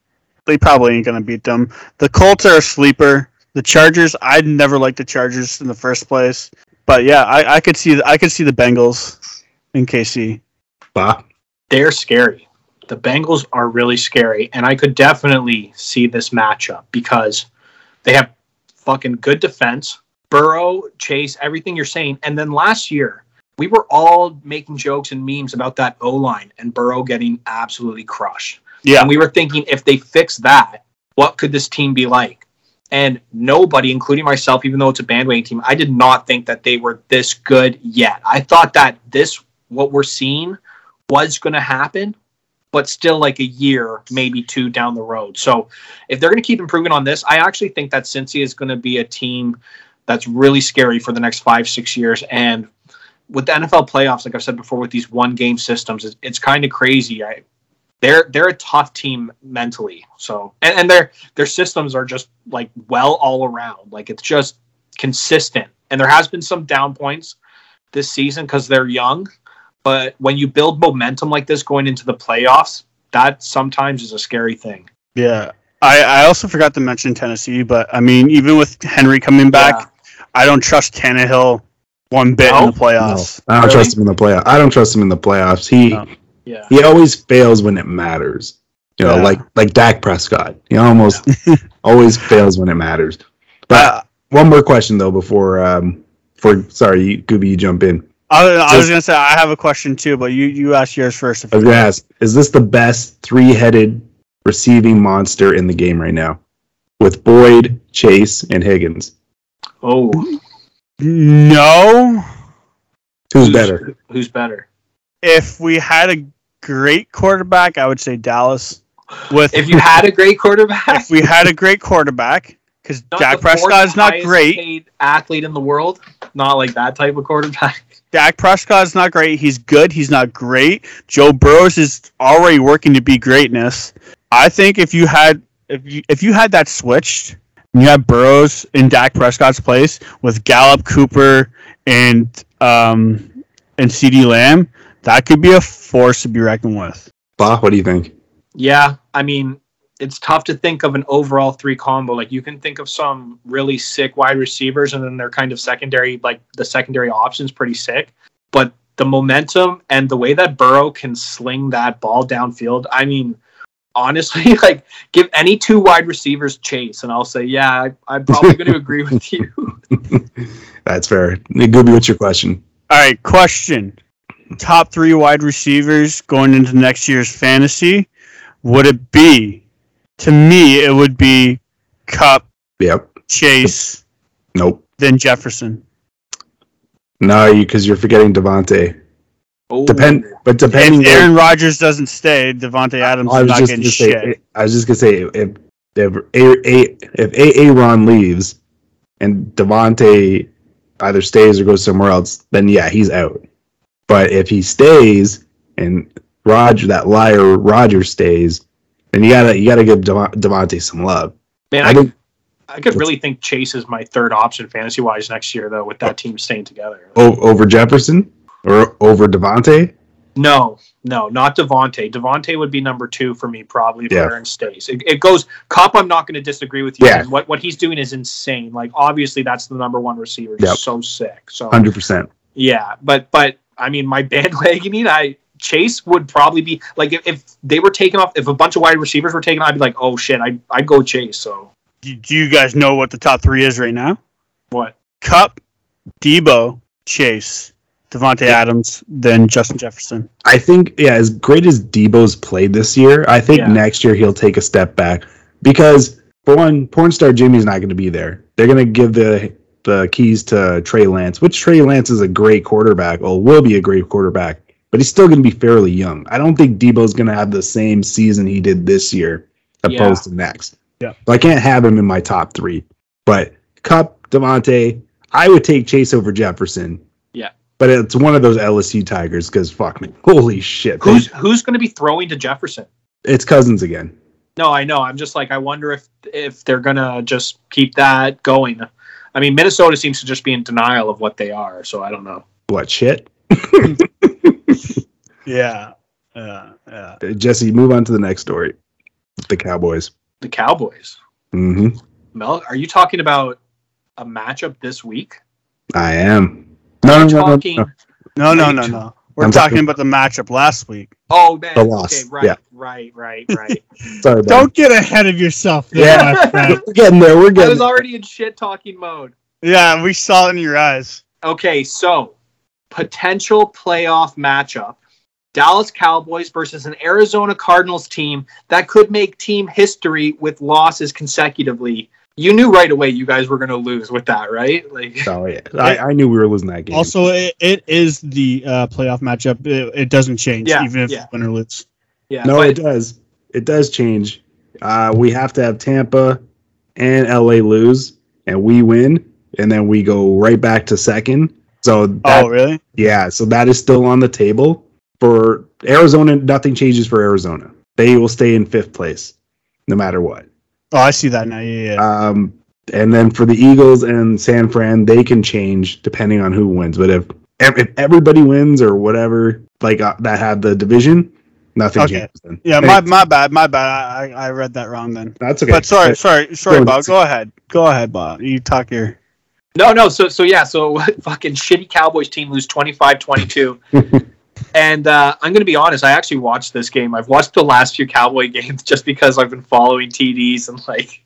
Speaker 5: they probably ain't gonna beat them. The Colts are a sleeper. The Chargers, I never liked the Chargers in the first place, but yeah, I, I could see I could see the Bengals in KC.
Speaker 3: Bah.
Speaker 4: they're scary. The Bengals are really scary, and I could definitely see this matchup because they have fucking good defense. Burrow, Chase, everything you're saying. And then last year, we were all making jokes and memes about that O line and Burrow getting absolutely crushed.
Speaker 5: Yeah.
Speaker 4: And we were thinking if they fix that, what could this team be like? And nobody, including myself, even though it's a bandwagon team, I did not think that they were this good yet. I thought that this, what we're seeing, was going to happen, but still like a year, maybe two down the road. So if they're going to keep improving on this, I actually think that Cincy is going to be a team that's really scary for the next five, six years. And with the NFL playoffs, like I've said before, with these one game systems, it's, it's kind of crazy. I, they're they're a tough team mentally. So and, and their their systems are just like well all around. Like it's just consistent. And there has been some down points this season because they're young. But when you build momentum like this going into the playoffs, that sometimes is a scary thing.
Speaker 5: Yeah. I, I also forgot to mention Tennessee, but I mean, even with Henry coming back,
Speaker 4: Yeah.
Speaker 5: I don't trust Tannehill one bit
Speaker 4: No?
Speaker 5: in the playoffs.
Speaker 3: I don't
Speaker 4: Really?
Speaker 3: trust him in the playoffs. I don't trust him in the playoffs. He
Speaker 5: No.
Speaker 4: Yeah.
Speaker 3: he always fails when it matters. You know,
Speaker 5: Yeah.
Speaker 3: like like Dak Prescott. He almost *laughs* always fails when it matters. But
Speaker 5: Uh,
Speaker 3: one more question though before um for sorry, you, Gooby, you jump in.
Speaker 5: I, I was gonna say I have a question too, but you you ask yours first. If
Speaker 3: I was gonna ask, is this the best three-headed receiving monster in the game right now? With Boyd, Chase, and Higgins.
Speaker 4: Oh,
Speaker 5: no.
Speaker 3: Who's better?
Speaker 4: Who's better?
Speaker 5: If we had a great quarterback, I would say Dallas. With
Speaker 4: If you had a great quarterback,
Speaker 5: if we had a great quarterback, because
Speaker 4: not
Speaker 5: Dak Prescott is not great.
Speaker 4: paid athlete in the world, not like that type of quarterback. *laughs*
Speaker 5: Dak Prescott is not great. He's good. He's not great. Joe Burrows is already working to be greatness. I think if you had if you if you had that switched, and you have Burrows in Dak Prescott's place with Gallup, Cooper, and um and CeeDee Lamb, that could be a force to be reckoned with.
Speaker 3: Bah, what do you think?
Speaker 4: Yeah, I mean, it's tough to think of an overall three combo. Like you can think of some really sick wide receivers, and then they're kind of secondary, like the secondary options, pretty sick. But the momentum and the way that Burrow can sling that ball downfield, I mean, honestly, *laughs* like give any two wide receivers chase, and I'll say, yeah, I, I'm probably going *laughs* to agree with you. *laughs*
Speaker 3: That's fair. Gooby, what's your question?
Speaker 5: All right, question. Top three wide receivers going into next year's fantasy. Would it be to me it would be Kupp,
Speaker 3: Yep.
Speaker 5: Chase,
Speaker 3: Nope.
Speaker 5: then Jefferson.
Speaker 3: No, you because you're forgetting Davante.
Speaker 4: Oh,
Speaker 3: Depend, but depending.
Speaker 5: If Aaron Rodgers doesn't stay, Davante Adams
Speaker 3: I
Speaker 5: is
Speaker 3: was
Speaker 5: not
Speaker 3: just
Speaker 5: getting
Speaker 3: gonna
Speaker 5: shit.
Speaker 3: say. I was just gonna say if if a, a, if Aaron leaves and Davante either stays or goes somewhere else, then yeah, he's out. But if he stays and Roger that liar Roger stays, then you gotta you gotta give Davante some love.
Speaker 4: man,
Speaker 3: I
Speaker 4: I,
Speaker 3: think
Speaker 4: I could really think Chase is my third option fantasy wise next year, though, with that team staying together.
Speaker 3: o- over Jefferson or over Davante.
Speaker 4: No, no, not Davante. Davante would be number two for me, probably if
Speaker 3: Yeah.
Speaker 4: Aaron stays. It, it goes Kupp. I'm not going to disagree with you.
Speaker 3: Yeah.
Speaker 4: What what he's doing is insane. Like obviously that's the number one receiver. He's
Speaker 3: Yep.
Speaker 4: so sick. So
Speaker 3: Hundred percent.
Speaker 4: yeah, but but I mean my *laughs* bandwagoning. I Chase would probably be like if, if they were taken off. If a bunch of wide receivers were taken, I'd be like, oh shit, I I go Chase. So
Speaker 5: Do, do you guys know what the top three is right now?
Speaker 4: what?
Speaker 5: Kupp, Deebo, Chase, Davante Adams, than Justin Jefferson.
Speaker 3: I think yeah, as great as Deebo's played this year, I think
Speaker 4: Yeah.
Speaker 3: next year he'll take a step back because for one, porn star Jimmy's not going to be there. They're going to give the the keys to Trey Lance, which Trey Lance is a great quarterback, or will be a great quarterback, but he's still going to be fairly young. I don't think Deebo's going to have the same season he did this year opposed to next.
Speaker 5: Yeah.
Speaker 3: so I can't have him in my top three. But Kupp, Davante, I would take Chase over Jefferson.
Speaker 4: Yeah.
Speaker 3: But it's one of those LSU Tigers because fuck me, holy shit! they-
Speaker 4: Who's who's going to be throwing to Jefferson?
Speaker 3: it's Cousins again.
Speaker 4: No, I know. I'm just like I wonder if if they're gonna just keep that going. I mean, Minnesota seems to just be in denial of what they are, so I don't know.
Speaker 3: What shit? *laughs* *laughs*
Speaker 5: Yeah. Yeah. Yeah.
Speaker 3: Uh, Jesse, move on to the next story. The Cowboys.
Speaker 4: The Cowboys.
Speaker 3: hmm
Speaker 4: Mel, are you talking about a matchup this week?
Speaker 3: I am. No, no, no, no,
Speaker 4: talking
Speaker 3: no.
Speaker 5: No, no, no, no. We're
Speaker 3: I'm
Speaker 5: talking
Speaker 3: talking-
Speaker 5: about the matchup last week.
Speaker 4: Oh man.
Speaker 3: The loss,
Speaker 4: Okay, right,
Speaker 3: yeah.
Speaker 4: right, right, right. *laughs*
Speaker 3: Sorry, Ben.
Speaker 5: Don't get ahead of yourself, there,
Speaker 3: Yeah.
Speaker 5: my *laughs* friend.
Speaker 3: We're getting there. We're getting.
Speaker 4: I was
Speaker 3: there.
Speaker 4: already in shit talking mode.
Speaker 5: Yeah, we saw it in your eyes.
Speaker 4: Okay, so potential playoff matchup. Dallas Cowboys versus an Arizona Cardinals team that could make team history with losses consecutively. You knew right away you guys were going to lose with that, right? Like
Speaker 3: Oh yeah, *laughs* I, I knew we were losing that game.
Speaker 5: Also, it, it is the uh, playoff matchup. It, it doesn't change,
Speaker 4: Yeah,
Speaker 5: even if
Speaker 4: yeah.
Speaker 5: win or lose.
Speaker 4: yeah,
Speaker 3: no,
Speaker 4: but-
Speaker 3: it does. It does change. Uh, we have to have Tampa and LA lose, and we win, and then we go right back to second. So that,
Speaker 5: oh, really?
Speaker 3: yeah, so that is still on the table for Arizona. Nothing changes for Arizona. They will stay in fifth place, no matter what.
Speaker 5: Oh, I see that now. Yeah, yeah.
Speaker 3: Um, and then for the Eagles and San Fran, they can change depending on who wins. But if if if everybody wins or whatever, like uh, that have the division, nothing
Speaker 5: Okay.
Speaker 3: changes. Then
Speaker 5: yeah, my, my bad. My bad. I, I I read that wrong then.
Speaker 3: that's okay.
Speaker 5: But sorry, sorry, sorry,
Speaker 3: Go
Speaker 5: Bob.
Speaker 3: ahead.
Speaker 5: Go ahead. Go ahead, Bob. You talk your.
Speaker 4: No, no. So, so yeah. So, *laughs* fucking shitty Cowboys team lose 25-22. *laughs* and uh, I'm going to be honest. I actually watched this game. I've watched the last few Cowboy *laughs* games just because I've been following TDs and like,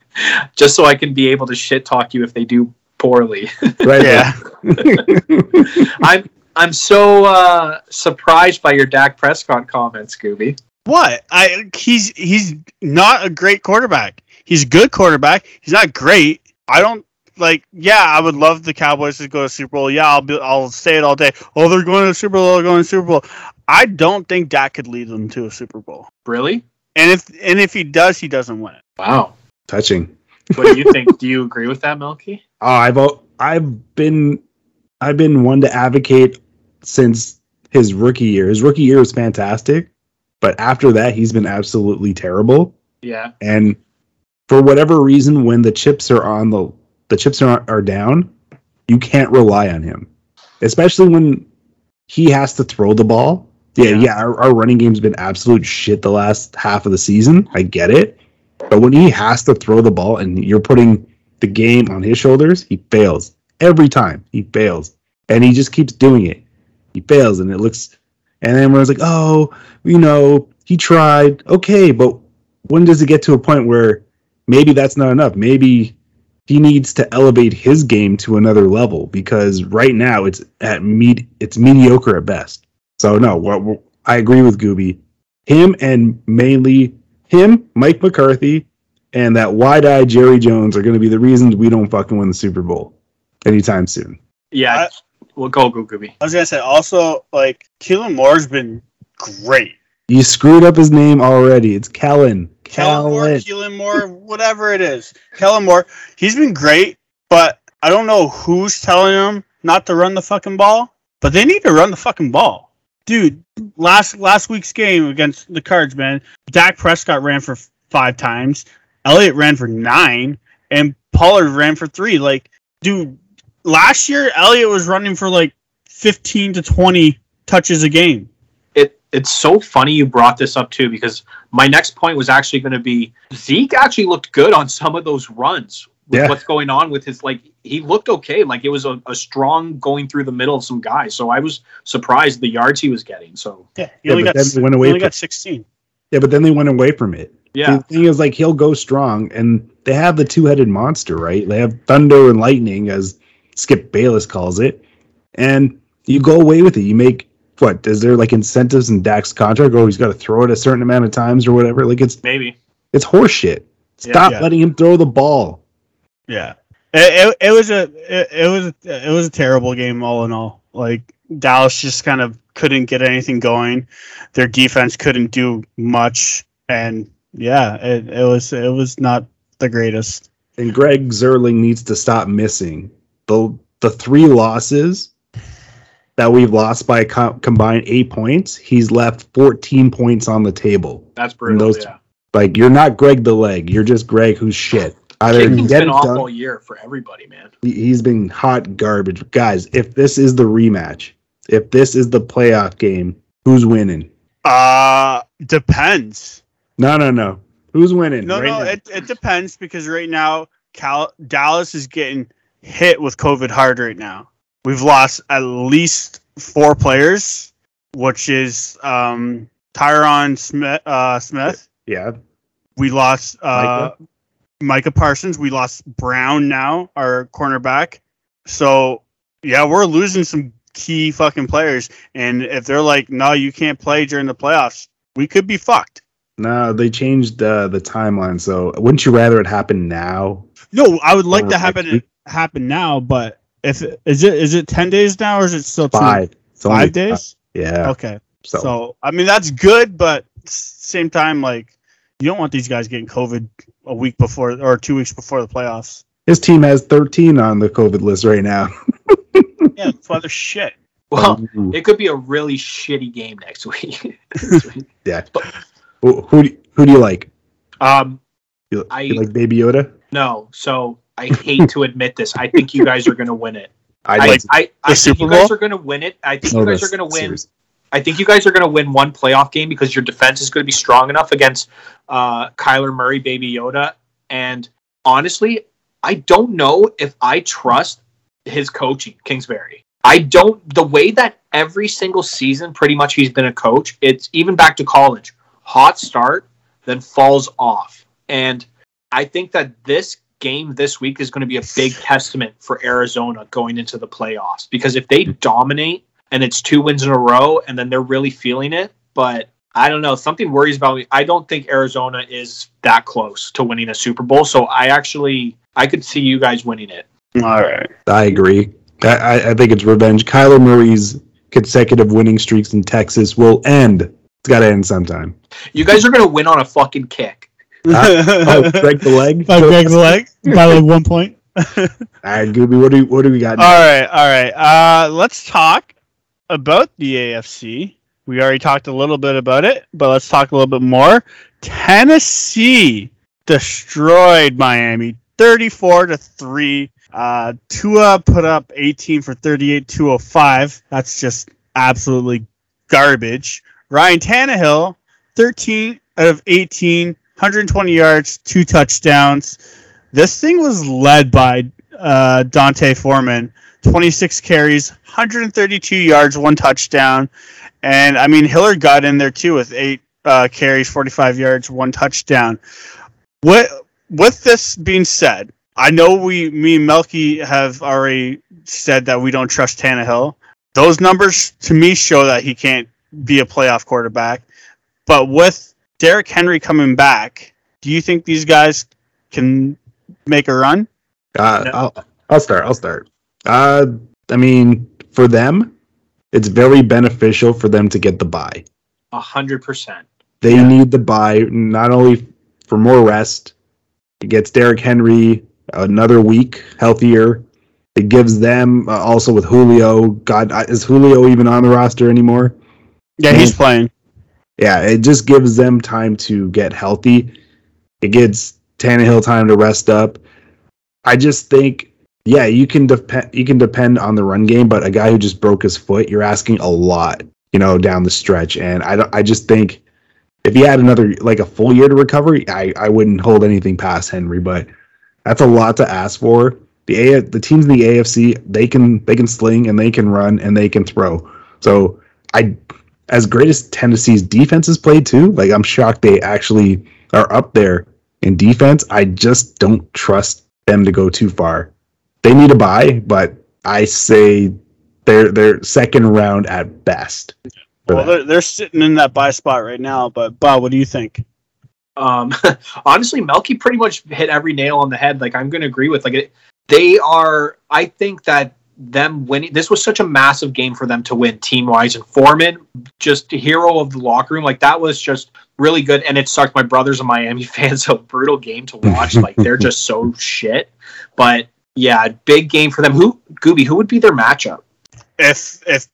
Speaker 4: just so I can be able to shit talk you if they do poorly. *laughs*
Speaker 3: right.
Speaker 5: Yeah. *laughs*
Speaker 4: I'm I'm so uh, surprised by your Dak Prescott comments, Scooby.
Speaker 5: What? I he's he's not a great quarterback. He's a good quarterback. He's not great. I don't like. Yeah, I would love the Cowboys to go to Super Bowl. Yeah, I'll be. I'll say it all day. Oh, they're going to the Super Bowl. They're going to the Super Bowl. I don't think Dak could lead them to a Super Bowl.
Speaker 4: Really?
Speaker 5: And if and if he does, he doesn't win it.
Speaker 4: Wow.
Speaker 3: Touching.
Speaker 4: What do you think? do you agree with that, Milky?
Speaker 3: Oh, *laughs* I've I've been I've been one to advocate since his rookie year. His rookie year was fantastic, but after that, he's been absolutely terrible.
Speaker 4: Yeah.
Speaker 3: And for whatever reason, when the chips are on the the chips are are down, you can't rely on him, especially when he has to throw the ball. Yeah,
Speaker 4: Yeah.
Speaker 3: yeah. our, our running game's been absolute shit the last half of the season. I get it, but when he has to throw the ball and you're putting the game on his shoulders, he fails every time. He fails, and he just keeps doing it. He fails, and it looks. And then everyone's like, "Oh, you know, he tried. Okay, but when does it get to a point where maybe that's not enough? Maybe he needs to elevate his game to another level because right now it's at med- it's mediocre at best. So no, what, what- I agree with Gooby. Him and mainly him, Mike McCarthy, and that wide-eyed Jerry Jones are going to be the reasons we don't fucking win the Super Bowl anytime soon.
Speaker 4: Yeah. well, go, go, Gooby.
Speaker 5: I was gonna say also like Keelan Moore's been great.
Speaker 3: You screwed up his name already. It's Kellen.
Speaker 5: Kellen Moore,
Speaker 3: Kellen.
Speaker 5: Keelan Moore, whatever it is. Kellen Moore, he's been great, but I don't know who's telling him not to run the fucking ball. But they need to run the fucking ball, dude. Last last week's game against the Cards, man, Dak Prescott ran for five times, Elliott ran for nine, and Pollard ran for three. Like, dude, last year Elliott was running for like fifteen to twenty touches a game.
Speaker 4: It it's so funny you brought this up too because my next point was actually going to be Zeke actually looked good on some of those runs. With
Speaker 3: Yeah.
Speaker 4: what's going on with his like he looked okay. Like it was a, a strong going through the middle of some guys. So I was surprised the yards he was getting. So
Speaker 5: Yeah, he
Speaker 3: Yeah,
Speaker 5: only
Speaker 3: but
Speaker 5: got
Speaker 3: then they went
Speaker 5: he only
Speaker 3: from-
Speaker 5: got sixteen.
Speaker 3: Yeah, but then they went away from it.
Speaker 4: yeah,
Speaker 3: The thing is, like, he'll go strong, and they have the two-headed monster, right? They have thunder and lightning, as Skip Bayless calls it, and you go away with it. You make what? Is there like incentives in Dak's contract? Oh, he's got to throw it a certain amount of times or whatever. Like, it's
Speaker 4: maybe.
Speaker 3: it's horseshit.
Speaker 4: Yeah.
Speaker 3: Stop
Speaker 5: Yeah.
Speaker 3: letting him throw the ball.
Speaker 5: Yeah, it, it, it was a it, it was a, it was a terrible game all in all. Like Dallas just kind of couldn't get anything going. Their defense couldn't do much, and yeah, it, it was it was not the greatest.
Speaker 3: And Greg Zuerlein needs to stop missing the the three losses that we've lost by co- combined eight points. He's left 14 points on the table.
Speaker 4: That's brutal.
Speaker 3: those-
Speaker 4: yeah.
Speaker 3: Like you're not Greg the leg. You're just Greg who's shit. Either
Speaker 4: Kicking's
Speaker 3: get
Speaker 4: been
Speaker 3: it
Speaker 4: off
Speaker 3: done-
Speaker 4: all year for everybody, man.
Speaker 3: he- He's been hot garbage, guys. If this is the rematch, if this is the playoff game, who's winning?
Speaker 5: Uh depends.
Speaker 3: No, no, no. Who's winning?
Speaker 5: No,
Speaker 3: right
Speaker 5: no,
Speaker 3: now?
Speaker 5: it, it depends because right now Cal Dallas is getting hit with COVID hard right now. We've lost at least four players, which is um, Tyron Smith. Uh, Smith.
Speaker 3: Yeah.
Speaker 5: We lost uh,
Speaker 3: Micah?
Speaker 5: Micah Parsons. We lost Brown now, our cornerback. So yeah, we're losing some key fucking players. And if they're like, no, you can't play during the playoffs, we could be fucked.
Speaker 3: No, they changed uh, the timeline. So wouldn't you rather it happen now?
Speaker 5: No, I would like
Speaker 3: Or
Speaker 5: to happen happen now, but if is it is it ten days now or is it still two-
Speaker 3: Five. It's
Speaker 5: five days?
Speaker 3: Yeah.
Speaker 5: Okay.
Speaker 3: So,
Speaker 5: So I mean that's good, but same time like you don't want these guys getting COVID a week before or two weeks before the playoffs.
Speaker 3: his team has 13 on the COVID list right now. *laughs*
Speaker 5: Yeah, that's why they're shit.
Speaker 4: Well,
Speaker 3: Ooh,
Speaker 4: it could be a really shitty game next week. *laughs*
Speaker 3: yeah. Who, who, do- who do you like?
Speaker 4: um,
Speaker 3: You,
Speaker 4: I-
Speaker 3: you like Baby Yoda?
Speaker 4: no, so I hate to admit this. I think you guys are going to win it. I,
Speaker 3: like
Speaker 4: I, I
Speaker 5: the
Speaker 4: think
Speaker 5: Super
Speaker 4: you guys
Speaker 5: Bowl?
Speaker 4: are going to win it. I think
Speaker 3: no,
Speaker 4: you guys are going to win.
Speaker 3: series.
Speaker 4: I think you guys are going to win one playoff game because your defense is going to be strong enough against uh, Kyler Murray, Baby Yoda. And honestly, I don't know if I trust his coaching, Kingsbury. I don't. The way that every single season, pretty much, he's been a coach. It's even back to college. Hot start, then falls off. And I think that this game this week is going to be a big testament for Arizona going into the playoffs because if they dominate and it's two wins in a row and then they're really feeling it, but I don't know, something worries about me. I don't think Arizona is that close to winning a Super Bowl, so I actually I could see you guys winning it.
Speaker 5: All right.
Speaker 3: I agree. I, I, I think it's revenge. Kyler Murray's consecutive winning streaks in Texas will end. It's got to end sometime.
Speaker 4: You guys are going to win on a fucking kick. *laughs* *laughs*
Speaker 3: Oh, break the leg.
Speaker 5: By Greg's leg by like one point. *laughs*
Speaker 3: All right, Gooby, what do what do we got?
Speaker 5: All right, all right. Uh, let's talk about the AFC. We already talked a little bit about it, but let's talk a little bit more. Tennessee destroyed Miami 34 to 3. Uh, Tua put up 18 for 38, 205. That's just absolutely garbage. Ryan Tannehill, 13 out of 18, 120 yards, two touchdowns. This thing was led by uh, D'Onta Foreman, 26 carries, 132 yards, one touchdown. And I mean, Hilliard got in there too with eight uh, carries, 45 yards, one touchdown. What, with this being said, I know we, me and Melky have already said that we don't trust Tannehill. Those numbers to me show that he can't be a playoff quarterback. But with Derrick Henry coming back, do you think these guys can make a run?
Speaker 3: Uh,
Speaker 4: No.
Speaker 3: I'll, I'll start. I'll start. Uh, I mean, for them, it's very beneficial for them to get the buy.
Speaker 4: A hundred percent.
Speaker 3: They
Speaker 4: Yeah.
Speaker 3: need the buy not only for more rest. It gets Derrick Henry another week healthier. It gives them uh, also with Julio. God, is Julio even on the roster anymore?
Speaker 5: Yeah, he's playing.
Speaker 3: Yeah, it just gives them time to get healthy. It gives Tannehill time to rest up. I just think, yeah, you can depend you can depend on the run game, but a guy who just broke his foot, you're asking a lot, you know, down the stretch. And I don't, I just think if he had another like a full year to recover, I I wouldn't hold anything past Henry, but that's a lot to ask for. The A the teams in the AFC, they can they can sling and they can run and they can throw. So I as great as Tennessee's defense has played too, like I'm shocked they actually are up there in defense. I just don't trust them to go too far. They need a buy, but I say they're they're second round at best.
Speaker 5: Well, they're, they're sitting in that buy spot right now. But Bob, what do you think?
Speaker 4: Um, *laughs* honestly, Melky pretty much hit every nail on the head. Like I'm going to agree with. Like it, they are. I think that them winning. This was such a massive game for them to win team wise. And Foreman, just a hero of the locker room. Like that was just really good. And it sucked. My brother's a Miami *laughs* fan, so brutal game to watch. like they're *laughs* just so shit. But yeah, big game for them. Who Gooby? Who would be their matchup
Speaker 5: If if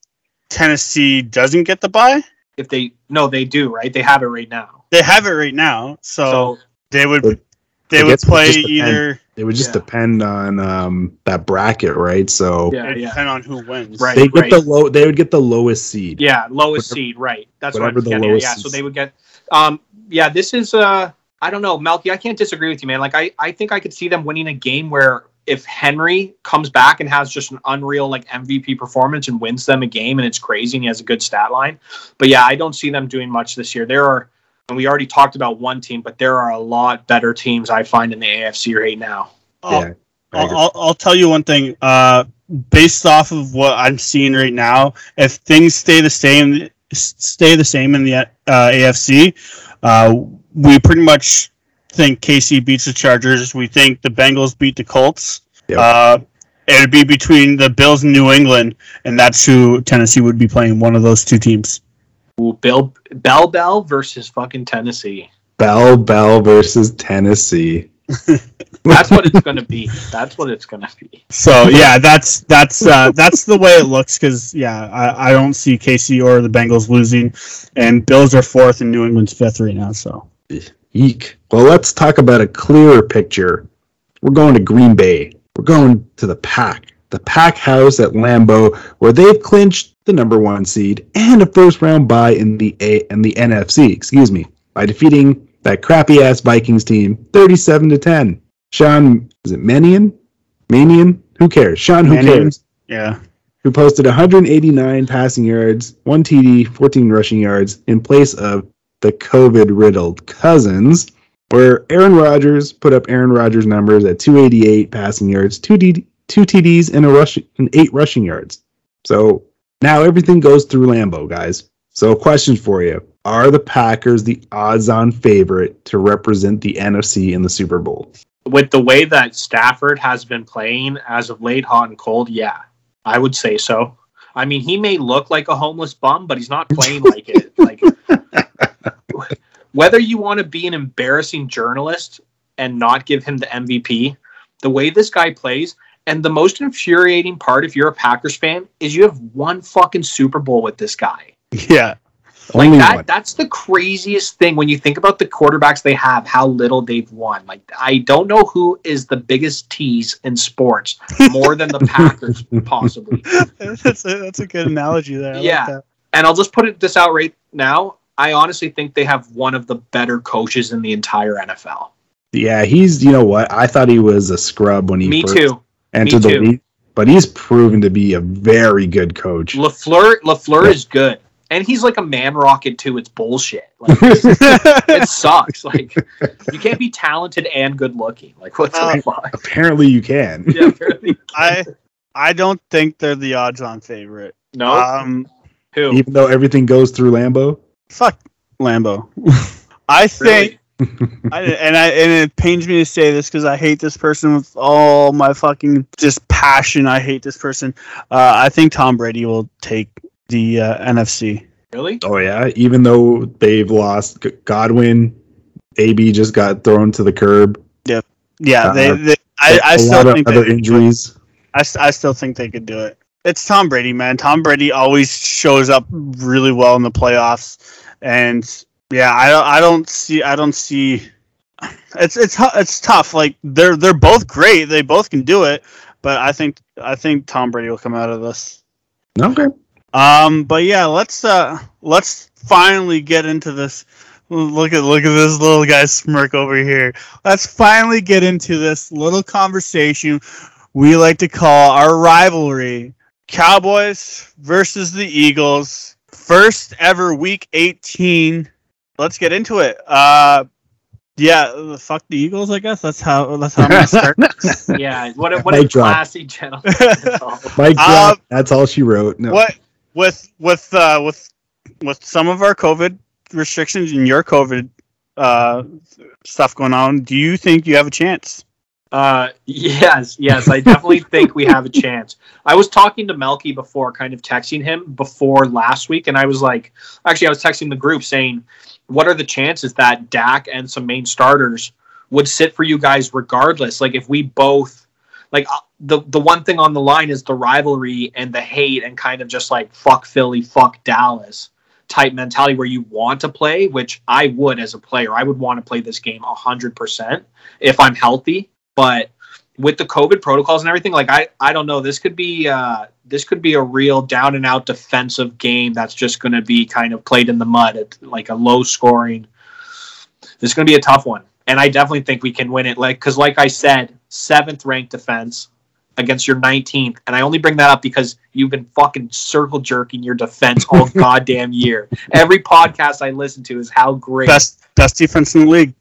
Speaker 5: Tennessee doesn't get the buy,
Speaker 4: if they? No, they do. Right? They have it right now.
Speaker 5: they have it right now, so,
Speaker 4: So
Speaker 5: they would
Speaker 3: But
Speaker 5: they would play
Speaker 3: just depends.
Speaker 5: either.
Speaker 3: It would just
Speaker 4: Yeah.
Speaker 3: depend on um, that bracket, right? So
Speaker 4: yeah,
Speaker 5: It
Speaker 4: yeah,
Speaker 5: depend on who wins.
Speaker 4: Right.
Speaker 3: they get the low. They would get the lowest seed.
Speaker 4: Yeah, lowest
Speaker 3: Whatever-
Speaker 4: seed, right? That's what I'm
Speaker 3: the lowest
Speaker 4: Yeah, so they would get. Um, yeah, this is. Uh, I don't know, Melky. I can't disagree with you, man. Like I, I think I could see them winning a game where if Henry comes back and has just an unreal like MVP performance and wins them a game and it's crazy and he has a good stat line. But yeah, I don't see them doing much this year. There are and we already talked about one team, but there are a lot better teams I find in the AFC right now.
Speaker 5: I'll,
Speaker 3: Yeah, I
Speaker 5: I'll,
Speaker 3: agree.
Speaker 5: I'll, I'll tell you one thing. Uh, based off of what I'm seeing right now, if things stay the same, stay the same in the uh, AFC, uh, we pretty much think KC beats the Chargers. We think the Bengals beat the Colts.
Speaker 3: Yep.
Speaker 5: Uh, it'd be between the Bills and New England, and that's who Tennessee would be playing. One of those two teams.
Speaker 4: Ooh, Bill Bell Bell versus fucking Tennessee.
Speaker 3: Bell Bell versus Tennessee. *laughs*
Speaker 4: That's what it's gonna be. That's what it's gonna be.
Speaker 5: So yeah, that's that's uh, that's the way it looks. Because yeah, I, I don't see KC or the Bengals losing, and Bills are fourth and New England's fifth right now. So
Speaker 3: Eek. Well, let's talk about a clearer picture. We're going to Green Bay. We're going to the Pack. The Pack House at Lambeau, where they've clinched the number one seed and a first round bye in the A and the NFC. Excuse me, by defeating that crappy ass Vikings team, thirty-seven to ten. Sean, is it Mannion? Mannion? Who cares? Sean, who
Speaker 5: Mannion.
Speaker 3: cares?
Speaker 5: yeah,
Speaker 3: who posted 189 passing yards, 1 TD, 14 rushing yards in place of the COVID riddled Cousins, where Aaron Rodgers put up Aaron Rodgers numbers at 288 passing yards, 2, D, two TDs, and, a rush, and 8 rushing yards. So now everything goes through Lambeau, guys. So, question for you Are the Packers the odds on favorite to represent the NFC in the Super Bowl?
Speaker 4: With the way that Stafford has been playing as of late, hot and cold, yeah, I would say so. I mean, he may look like a homeless bum, but he's not playing *laughs* like it. Like whether you want to be an embarrassing journalist and not give him the MVP, the way this guy plays, and the most infuriating part, if you're a Packers fan, is you have one fucking Super Bowl with this guy.
Speaker 5: yeah,
Speaker 4: Like
Speaker 3: Only
Speaker 4: that
Speaker 3: one.
Speaker 4: that's the craziest thing when you think about the quarterbacks they have, how little they've won. Like I don't know who is the biggest tease in sports more than the *laughs* Packers, possibly. *laughs*
Speaker 5: that's a, that's a good analogy there. I like
Speaker 4: Yeah.
Speaker 5: that.
Speaker 4: And I'll just put it this out right now. I honestly think they have one of the better coaches in the entire NFL.
Speaker 3: Yeah, he's, you know what? I thought he was a scrub when he
Speaker 4: Me
Speaker 3: first
Speaker 4: too.
Speaker 3: Entered
Speaker 4: Me
Speaker 3: the
Speaker 4: too.
Speaker 3: league, but he's proven to be a very good coach.
Speaker 4: LaFleur LaFleur
Speaker 3: Yeah.
Speaker 4: is good. And he's like a man rocket too. It's bullshit. Like *laughs* it sucks. Like you can't be talented and good looking. Like what's
Speaker 5: Uh,
Speaker 4: the fuck?
Speaker 3: Apparently, you can.
Speaker 4: Yeah, apparently.
Speaker 5: I I don't think they're the odds-on favorite.
Speaker 4: No.
Speaker 5: Um,
Speaker 4: Who?
Speaker 3: Even though everything goes through Lambeau.
Speaker 5: fuck Lambeau. *laughs* I think I, and I and it pains me to say this because I hate this person with all my fucking just passion. I hate this person. Uh, I think Tom Brady will take the uh, NFC.
Speaker 4: Really?
Speaker 3: Oh yeah, even though they've lost G- Godwin, AB just got thrown to the curb.
Speaker 5: Yeah,
Speaker 3: Uh,
Speaker 5: they. they I, I
Speaker 3: a
Speaker 5: still
Speaker 3: lot of
Speaker 5: think
Speaker 3: other
Speaker 5: they could do it.
Speaker 3: injuries.
Speaker 5: I, s- I still think they could do it. It's Tom Brady, man. Tom Brady always shows up really well in the playoffs, and yeah, I don't I don't see I don't see. It's it's it's tough. Like they're they're both great. They both can do it, but I think I think Tom Brady will come out of this.
Speaker 3: Okay.
Speaker 5: Um, but yeah, let's uh let's finally get into this. Look at look at this little guy smirk over here. Let's finally get into this little conversation we like to call our rivalry. Cowboys versus the Eagles. First ever week 18. Let's get into it. Uh yeah, fuck the Eagles, I guess. That's how that's how I'm gonna start. *laughs* *laughs*
Speaker 4: Yeah. What a, what a
Speaker 3: Mic drop.
Speaker 4: classy gentleman. *laughs* That's all.
Speaker 3: Mike, drop, that's all she wrote. No.
Speaker 5: what with with uh with with some of our covid restrictions and your covid uh stuff going on do you think you have a chance
Speaker 4: Uh, yes, yes, I definitely think we have a chance. I was talking to Melky before, kind of texting him before last week, and I was like, actually, I was texting the group saying, "What are the chances that Dak and some main starters would sit for you guys regardless? Like, if we both, like, uh, the the one thing on the line is the rivalry and the hate and kind of just like fuck Philly, fuck Dallas." type mentality where you want to play which i would as a player i would want to play this game 100% if i'm healthy but with the COVID protocols and everything, like I, I don't know. This could be uh, this could be a real down and out defensive game that's just going to be kind of played in the mud at like a low scoring. This is going to be a tough one, and I definitely think we can win it. Like because, like I said, seventh ranked defense against your 19th. And I only bring that up because you've been fucking circle jerking your defense all *laughs* goddamn year. Every podcast I listen to is how great.
Speaker 5: Best best defense in the league.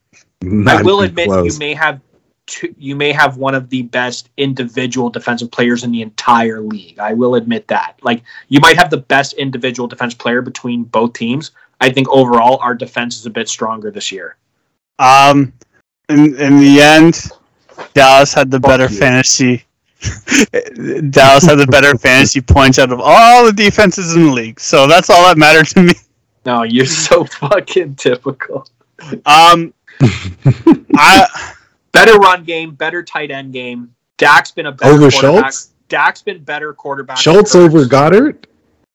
Speaker 4: I will admit
Speaker 3: close.
Speaker 4: you may have two, you may have one of the best individual defensive players in the entire league. I will admit that. Like you might have the best individual defense player between both teams. I think overall our defense is a bit stronger this year.
Speaker 5: Um, in in the end, Dallas had the better
Speaker 4: you.
Speaker 5: fantasy. *laughs* Dallas had the better fantasy points out of all the defenses in the league. So that's all that mattered to me.
Speaker 4: No, you're so *laughs* fucking typical.
Speaker 5: Um, *laughs* I
Speaker 4: Better run game, better tight end game. Dak's been a better
Speaker 3: Over
Speaker 4: quarterback.
Speaker 3: Schultz?
Speaker 4: Dak's been better quarterback.
Speaker 3: Schultz over Goedert?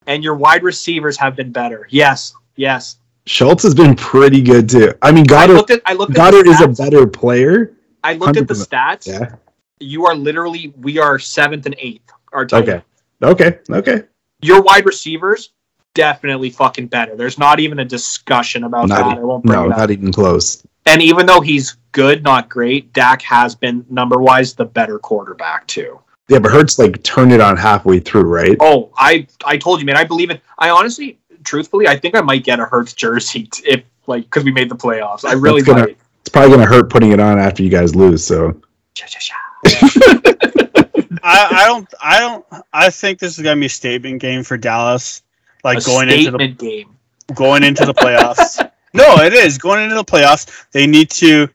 Speaker 4: and your wide receivers have been better. Yes, yes.
Speaker 3: Schultz has been pretty good too. I mean,
Speaker 4: I
Speaker 3: Goedert
Speaker 4: looked at I looked at Goedert
Speaker 3: is a better player.
Speaker 4: I looked at the stats.
Speaker 3: Yeah.
Speaker 4: You are literally we are seventh and eighth. Our tight
Speaker 3: Okay. Okay. Okay.
Speaker 4: Your wide receivers definitely fucking better. There's not even a discussion about
Speaker 3: Not
Speaker 4: that.
Speaker 3: e-
Speaker 4: I won't bring
Speaker 3: No,
Speaker 4: it up.
Speaker 3: not even close.
Speaker 4: And even though he's good, not great, Dak has been number wise the better quarterback too.
Speaker 3: Yeah, but Hurts like turned it on halfway through, right?
Speaker 4: Oh, I I told you, man. I believe it. I honestly, truthfully, I think I might get a Hurts jersey if like because we made the playoffs. I really
Speaker 3: That's gonna-
Speaker 4: might.
Speaker 3: It's probably gonna hurt putting it on after you guys lose. So
Speaker 5: I, I don't I don't I think this is gonna be a statement game for Dallas. Like
Speaker 4: a
Speaker 5: going into the
Speaker 4: game.
Speaker 5: going into the playoffs. *laughs* no, it is going into the playoffs. They need to,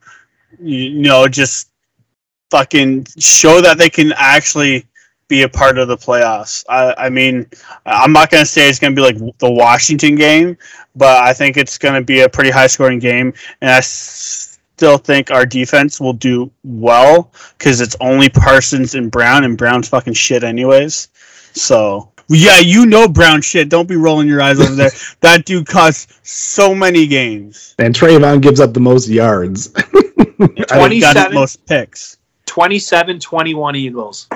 Speaker 5: you know, just fucking show that they can actually be a part of the playoffs. I, I mean, I'm not going to say it's going to be like the Washington game, but I think it's going to be a pretty high scoring game, and I still think our defense will do well because it's only Parsons and Brown, and Brown's fucking shit anyways. So. Yeah, you know Brown shit. Don't be rolling your eyes over there. *laughs* that dude caused so many games.
Speaker 3: and Trayvon gives up the most yards. *laughs*
Speaker 5: And he got the
Speaker 4: 27
Speaker 5: most picks.
Speaker 4: 27 21 Eagles.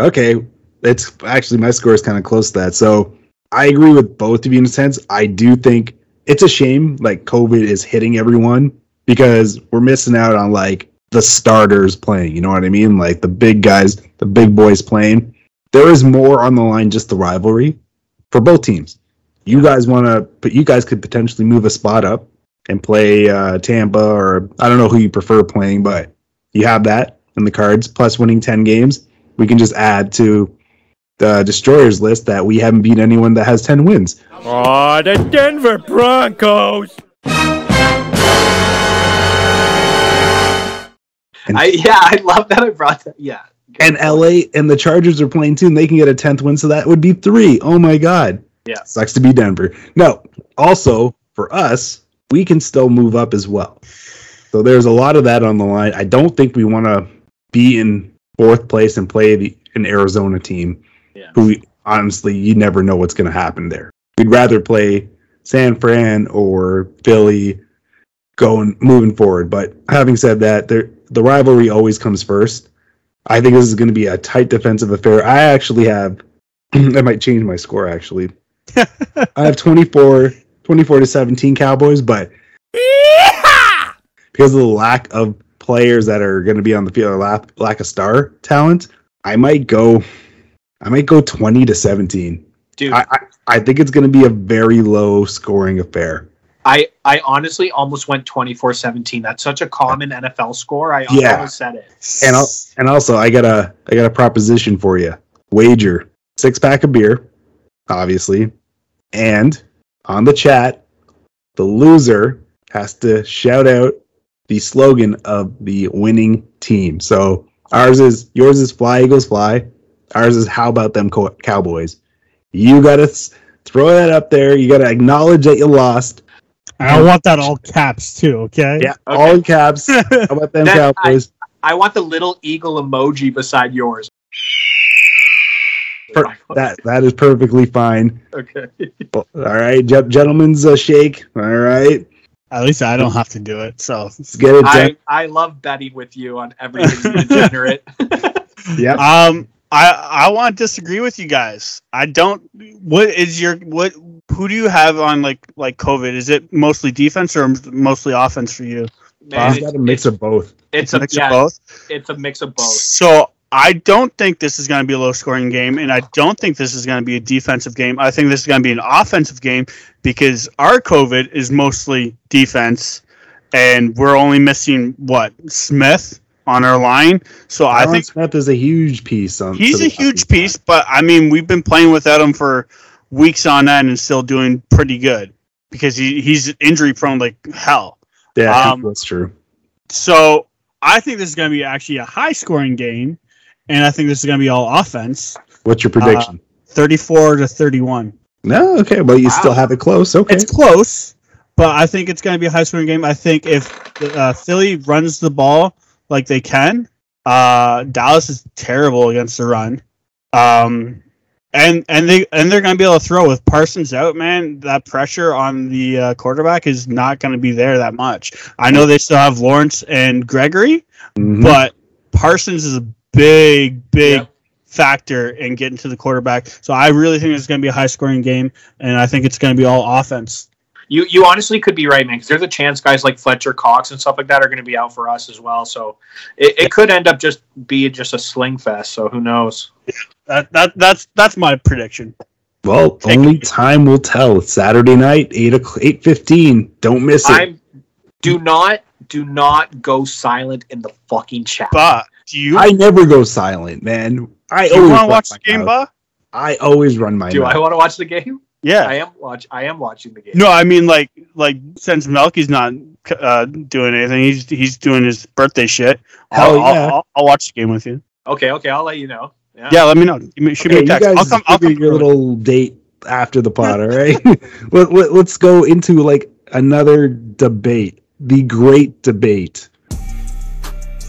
Speaker 3: okay, it's actually my score is kind of close to that. So I agree with both of you in a sense. I do think it's a shame like COVID is hitting everyone because we're missing out on like the starters playing. You know what I mean? Like the big guys, the big boys playing. There is more on the line just the rivalry for both teams. You guys want to, but you guys could potentially move a spot up and play uh, Tampa or I don't know who you prefer playing, but you have that in the cards plus winning 10 games. We can just add to the destroyers list that we haven't beat anyone that has 10 wins.
Speaker 6: Oh, the Denver Broncos.
Speaker 3: And,
Speaker 4: I yeah, I love that I brought that. Yeah.
Speaker 3: And LA and the Chargers are playing too, and they can get a 10th win, so that would be three. Oh my God.
Speaker 4: Yeah.
Speaker 3: Sucks to be Denver. No, also for us, we can still move up as well. So there's a lot of that on the line. I don't think we want to be in fourth place and play the, an Arizona team
Speaker 4: Yeah.
Speaker 3: who honestly, you never know what's going to happen there. We'd rather play San Fran or Philly going moving forward. But having said that, there the rivalry always comes first. I think this is going to be a tight defensive affair. I actually have *clears throat* I might change my score actually. *laughs* I have 24 24 to 17 Cowboys, but because of the lack of players that are going to be on the field, or lack, lack of star talent, I might go I might go 20 to 17.
Speaker 4: Dude,
Speaker 3: I, I, I think it's going to be a very low scoring affair.
Speaker 4: I, I honestly almost went 24-17. That's such a common NFL score. I
Speaker 3: Yeah.
Speaker 4: almost said it.
Speaker 3: And I'll, and also I got a I got a proposition for you. Wager six pack of beer, obviously, and on the chat, the loser has to shout out the slogan of the winning team. So ours is yours is fly eagles fly. Ours is how about them co- cowboys. You gotta s- throw that up there. You gotta acknowledge that you lost.
Speaker 5: And I want that all caps too, okay?
Speaker 3: Yeah,
Speaker 4: Okay.
Speaker 3: all in caps. *laughs* How about them
Speaker 4: Then I-
Speaker 3: cowboys?
Speaker 4: I want the little eagle emoji beside yours.
Speaker 3: Per- *laughs* that that is perfectly fine.
Speaker 4: okay.
Speaker 3: All right, ge- gentlemen's uh, shake. All right,
Speaker 5: At least I don't have to do it. So
Speaker 3: let's get it done.
Speaker 4: I, I love betting with you on everything degenerate. *laughs*
Speaker 3: yeah,
Speaker 5: um I I want to disagree with you guys. I don't what is your what who do you have on like like COVID? Is it mostly defense or mostly offense for you?
Speaker 4: man,
Speaker 3: He's got a mix of both.
Speaker 4: it's
Speaker 5: a
Speaker 4: a,
Speaker 5: mix
Speaker 4: yeah,
Speaker 5: of both.
Speaker 4: It's a mix of both.
Speaker 5: So I don't think this is going to be a low scoring game, and I don't think this is going to be a defensive game. I think this is going to be an offensive game because our COVID is mostly defense, and we're only missing what Smith on our line. So I think
Speaker 3: Smith is a huge piece on.
Speaker 5: he's a huge
Speaker 3: offense.
Speaker 5: piece, but I mean we've been playing without him for weeks on end and still doing pretty good because he, he's injury prone like hell.
Speaker 3: Yeah,
Speaker 5: Um,
Speaker 3: that's true.
Speaker 5: So I think this is going to be actually a high scoring game, and I think this is going to be all offense.
Speaker 3: What's your prediction?
Speaker 5: 34 to 31.
Speaker 3: no, okay, but you
Speaker 4: Wow.
Speaker 3: still have it close. Okay,
Speaker 5: It's close, but I think it's going to be a high scoring game. I think if uh, Philly runs the ball like they can, uh, Dallas is terrible against the run. Um, and and they and they're going to be able to throw with Parsons out, man. That pressure on the uh, quarterback is not going to be there that much. I know they still have Lawrence and Gregory,
Speaker 3: Mhm.
Speaker 5: but Parsons is a big, big
Speaker 4: Yep.
Speaker 5: factor in getting to the quarterback. So I really think it's going to be a high scoring game, and I think it's going to be all offense.
Speaker 4: You you honestly could be right, man. Because there's a chance guys like Fletcher Cox and stuff like that are going to be out for us as well. So it, it could end up just be just a sling fest. So who knows?
Speaker 5: That, that that's that's my prediction.
Speaker 3: well, only time will tell. It's Saturday night, eight o'clock, eight fifteen. Don't miss it.
Speaker 4: I'm do not do not go silent in the fucking chat.
Speaker 5: But do you,
Speaker 3: I never go silent, man. I
Speaker 5: do
Speaker 3: always
Speaker 5: want to
Speaker 3: run
Speaker 5: watch
Speaker 3: my
Speaker 5: the game,
Speaker 3: mouth. I always run my
Speaker 4: do
Speaker 3: mouth.
Speaker 4: I want to watch the game? I
Speaker 5: Yeah.
Speaker 4: am watch. I am watching the game.
Speaker 5: No, I mean like like since Melky's not uh, doing anything, he's he's doing his birthday shit. I'll, I'll- I'll, I'll watch the game with you.
Speaker 4: Okay, okay. I'll let you know. Yeah.
Speaker 5: Yeah, let me know. Give me, shoot
Speaker 3: Okay,
Speaker 5: me a
Speaker 3: you
Speaker 5: text.
Speaker 3: guys
Speaker 5: I'll come. I'll
Speaker 3: figure
Speaker 5: come
Speaker 3: your
Speaker 5: early.
Speaker 3: little date after the pot. all right? *laughs* let, let, let's go into like another debate, the great debate.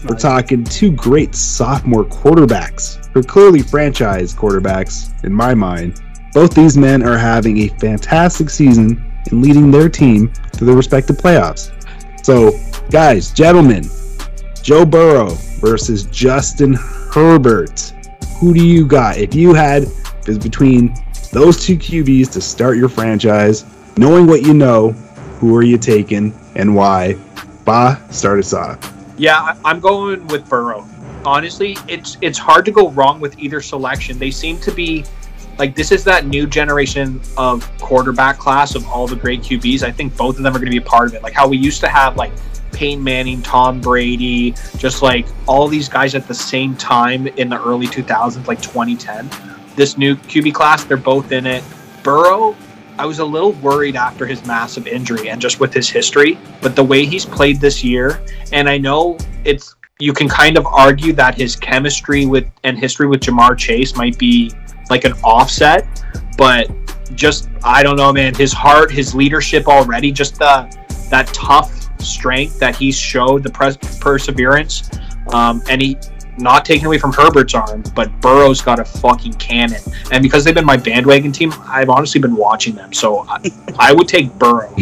Speaker 3: We're talking two great sophomore quarterbacks. They're clearly franchise quarterbacks, in my mind. Both these men are having a fantastic season and leading their team to their respective playoffs. So, guys, gentlemen, Joe Burrow versus Justin Herbert. Who do you got? If you had it's between those two QBs to start your franchise, knowing what you know, who are you taking and why? Ba, start us off.
Speaker 4: Yeah, I'm going with Burrow. Honestly, it's it's hard to go wrong with either selection. They seem to be like this is that new generation of quarterback class of all the great QBs. I think both of them are going to be a part of it. Like how we used to have like Peyton Manning, Tom Brady, just like all these guys at the same time in the early 2000s, like 2010. This new QB class, they're both in it. Burrow, I was a little worried after his massive injury and just with his history, but the way he's played this year, and I know it's you can kind of argue that his chemistry with and history with Ja'Marr Chase might be like an offset, but just I don't know, man. His heart, his leadership already, just the that tough strength that he showed, the pres- perseverance, um, and he not taken away from Herbert's arm, but Burrow's got a fucking cannon. And because they've been my bandwagon team, I've honestly been watching them. So I, *laughs* I would take Burrow. *laughs*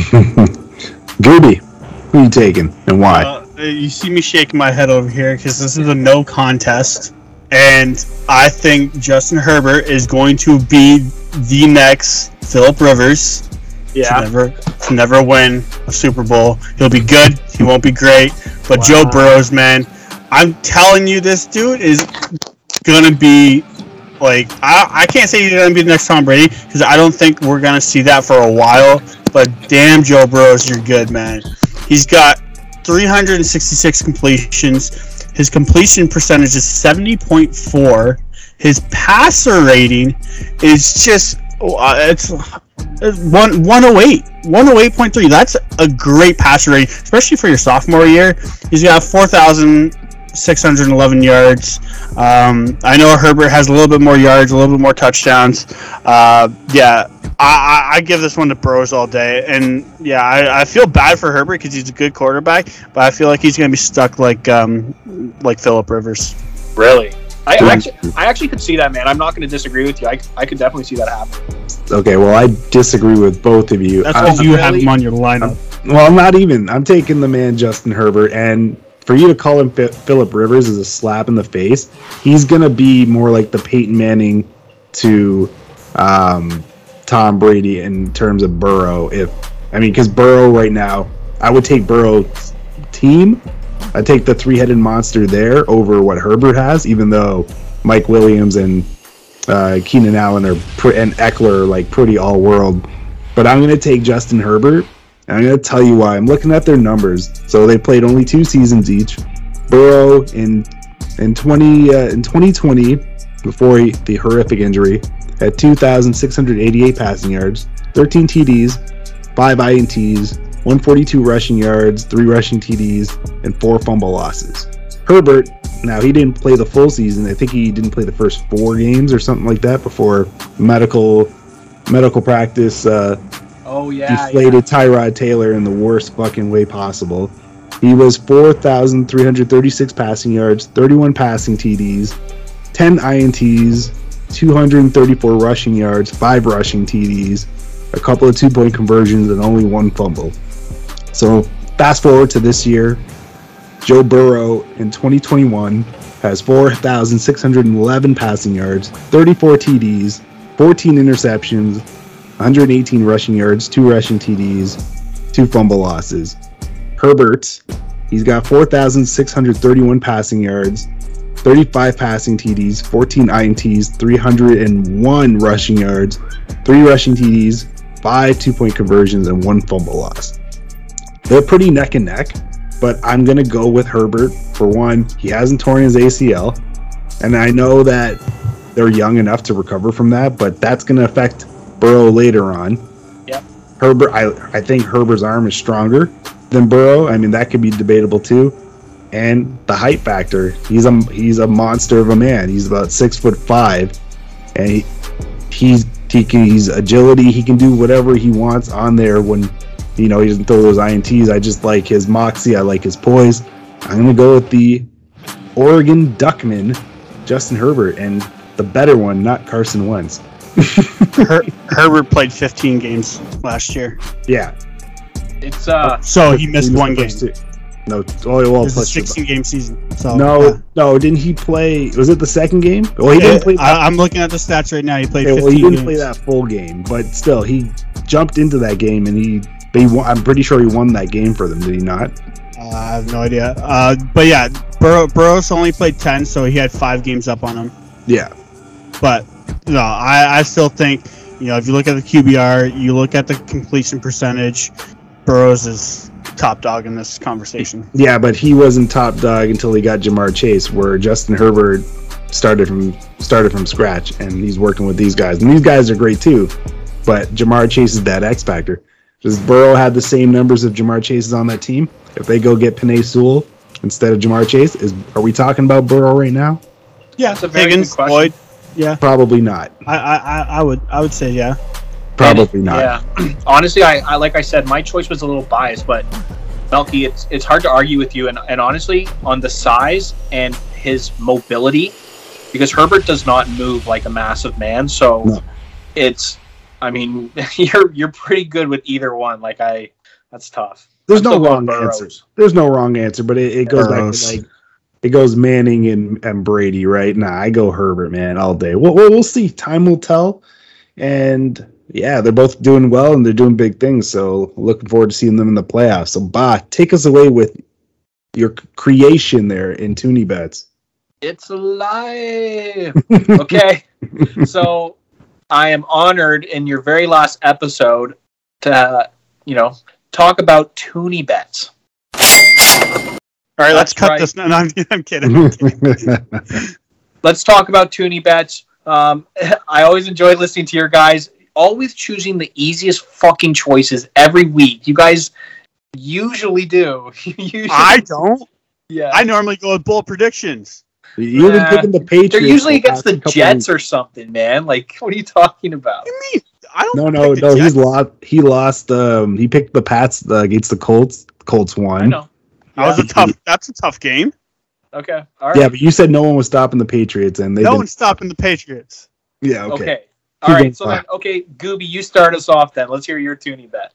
Speaker 3: Gooby, who you taking and why?
Speaker 5: Uh, you see me shaking my head over here because this is a no contest, and I think Justin Herbert is going to be the next Philip Rivers to never to never win a Super Bowl. He'll be good. He won't be great, but Joe Burrows, man, I'm telling you, this dude is gonna be like I, I can't say he's gonna be the next Tom Brady because I don't think we're gonna see that for a while. But damn, Joe Burrows, you're good, man. He's got 366 completions. His completion percentage is 70.4. His passer rating is just uh, it's it's one 108 108.3 that's a great passer rating especially for your sophomore year he's got 4611 yards um, i know herbert has a little bit more yards a little bit more touchdowns uh, yeah I, I, I give this one to Burrows all day, and yeah, I, I feel bad for Herbert because he's a good quarterback, but I feel like he's gonna be stuck like um like Philip Rivers.
Speaker 4: Really? I, I actually, I actually could see that, man. I'm not going to disagree with you. I, I could definitely see that happen.
Speaker 3: Okay, well, I disagree with both of you.
Speaker 5: That's
Speaker 3: I'm-
Speaker 5: because you have him on your lineup.
Speaker 3: Well, not even. I'm taking the man Justin Herbert, and for you to call him Fi- Philip Rivers is a slap in the face. He's gonna be more like the Peyton Manning to um, Tom Brady in terms of Burrow. If I mean, because Burrow right now, I would take Burrow's team, I take the three-headed monster there over what Herbert has. Even though Mike Williams and uh, Keenan Allen are and Ekeler are like pretty all-world, but I'm gonna take Justin Herbert. And I'm gonna tell you why. I'm looking at their numbers. So they played only two seasons each. Burrow in in 20 uh, in 2020 before he, the horrific injury had 2,688 passing yards, 13 TDs, five INTs, 142 rushing yards, three rushing TDs, and four fumble losses. Herbert, now he didn't play the full season. I think he didn't play the first four games or something like that before medical medical practice uh,
Speaker 4: Oh yeah.
Speaker 3: deflated Tyrod Taylor in the worst fucking way possible. He was 4,336 passing yards, 31 passing TDs, 10 INTs, 234 rushing yards, 5 rushing TDs, a couple of two point conversions, and only one fumble. So, fast forward to this year, Joe Burrow in 2021 has 4,611 passing yards, 34 TDs, 14 interceptions, 118 rushing yards, two rushing TDs, two fumble losses. Herbert, he's got 4,631 passing yards, 35 passing TDs, 14 INTs, 301 rushing yards, three rushing TDs, five two point conversions, and one fumble loss. They're pretty neck and neck, but I'm going to go with Herbert. For one, he hasn't torn his ACL, and I know that they're young enough to recover from that, but that's going to affect Burrow later on.
Speaker 4: Yep.
Speaker 3: Herbert, I, I think Herbert's arm is stronger than Burrow. I mean, that could be debatable too. And the height factor, he's a he's a monster of a man. He's about six foot five, and he, he's he can he's agility. He can do whatever he wants on there when you know he doesn't throw those ints. I just like his moxie. I like his poise. I'm gonna go with the Oregon Duckman, Justin Herbert, and the better one, not Carson Wentz.
Speaker 5: Her- Herbert played 15 games last year,
Speaker 3: Yeah,
Speaker 4: It's uh.
Speaker 5: so he missed
Speaker 3: the
Speaker 5: one game.
Speaker 3: two. No, oh well,
Speaker 5: It's a
Speaker 3: plus
Speaker 5: 16 game season. So
Speaker 3: No,
Speaker 5: yeah.
Speaker 3: no, didn't he play? Was it the second game? Well, he didn't
Speaker 5: Uh,
Speaker 3: play.
Speaker 5: I, I'm looking at the stats right now. He played
Speaker 3: okay,
Speaker 5: 15
Speaker 3: well, he didn't
Speaker 5: games.
Speaker 3: play that full game, but still, he jumped into that game and he. They, won, I'm pretty sure he won that game for them. Did he not?
Speaker 5: Uh, I have no idea. Uh, but yeah, Burrow, Burrows only played 10, so he had five games up on him.
Speaker 3: Yeah,
Speaker 5: But no, I, I still think you know if you look at the QBR, you look at the completion percentage, Burrows is top dog in this conversation.
Speaker 3: yeah, but he wasn't top dog until he got Ja'Marr Chase, where Justin Herbert started from started from scratch, and he's working with these guys, and these guys are great too. But Ja'Marr Chase is that X factor. Does Burrow have the same numbers of Ja'Marr Chase's on that team? If they go get Penei Sewell instead of Ja'Marr Chase, is are we talking about Burrow right now?
Speaker 5: Yeah,
Speaker 4: it's a very
Speaker 5: Higgins,
Speaker 4: good question.
Speaker 5: Lloyd. Yeah,
Speaker 3: Probably not.
Speaker 5: I, I, I- I would I would say yeah.
Speaker 3: Probably not.
Speaker 4: Yeah. *clears throat* Honestly, I, I like I said, my choice was a little biased, but Melky, it's it's hard to argue with you. And, and honestly, on the size and his mobility, because Herbert does not move like a massive man, so
Speaker 3: No.
Speaker 4: it's. I mean, *laughs* you're you're pretty good with either one. Like I, that's tough.
Speaker 3: There's
Speaker 4: I'm
Speaker 3: no wrong
Speaker 4: Burrows.
Speaker 3: answer. There's no wrong answer, but it, it goes
Speaker 5: Burrows.
Speaker 3: back to like it goes Manning and, and Brady, right? Nah, I go Herbert, man, all day. Well, we'll, we'll see. Time will tell. And yeah, they're both doing well and they're doing big things. So looking forward to seeing them in the playoffs. So Ba, take us away with your creation there in Toonie Bets.
Speaker 4: It's alive. *laughs* okay. so I am honored in your very last episode to, uh, you know, talk about Toonie bets.
Speaker 5: All right, let's cut
Speaker 4: right.
Speaker 5: this. No, no, I'm, *laughs* I'm kidding. I'm kidding. *laughs*
Speaker 4: Let's talk about Toonie bets. Um, *laughs* I always enjoy listening to your guys. Always choosing the easiest fucking choices every week. You guys usually do. usually,
Speaker 5: I don't.
Speaker 4: yeah.
Speaker 5: I normally go with bold predictions.
Speaker 3: You've been
Speaker 4: Yeah.
Speaker 3: picking the Patriots.
Speaker 4: They're usually
Speaker 3: the
Speaker 4: against the Jets or something, man. Like, what are you talking about?
Speaker 5: What do you mean? I don't.
Speaker 3: No, no,
Speaker 5: pick the
Speaker 3: no. He's lost. He lost. Um, he picked the Pats uh, against the Colts. Colts won.
Speaker 4: I know.
Speaker 5: That was a tough. That's a tough game.
Speaker 4: Okay. All right.
Speaker 3: Yeah, but you said no one was stopping the Patriots, and they
Speaker 5: No
Speaker 3: didn't.
Speaker 5: one's stopping the Patriots.
Speaker 3: Yeah,
Speaker 4: Okay.
Speaker 3: okay.
Speaker 4: All
Speaker 3: Keep
Speaker 4: right.
Speaker 3: going,
Speaker 4: So
Speaker 3: fine.
Speaker 4: then, okay, Gooby, you start us off then. Let's hear your Toonie bet.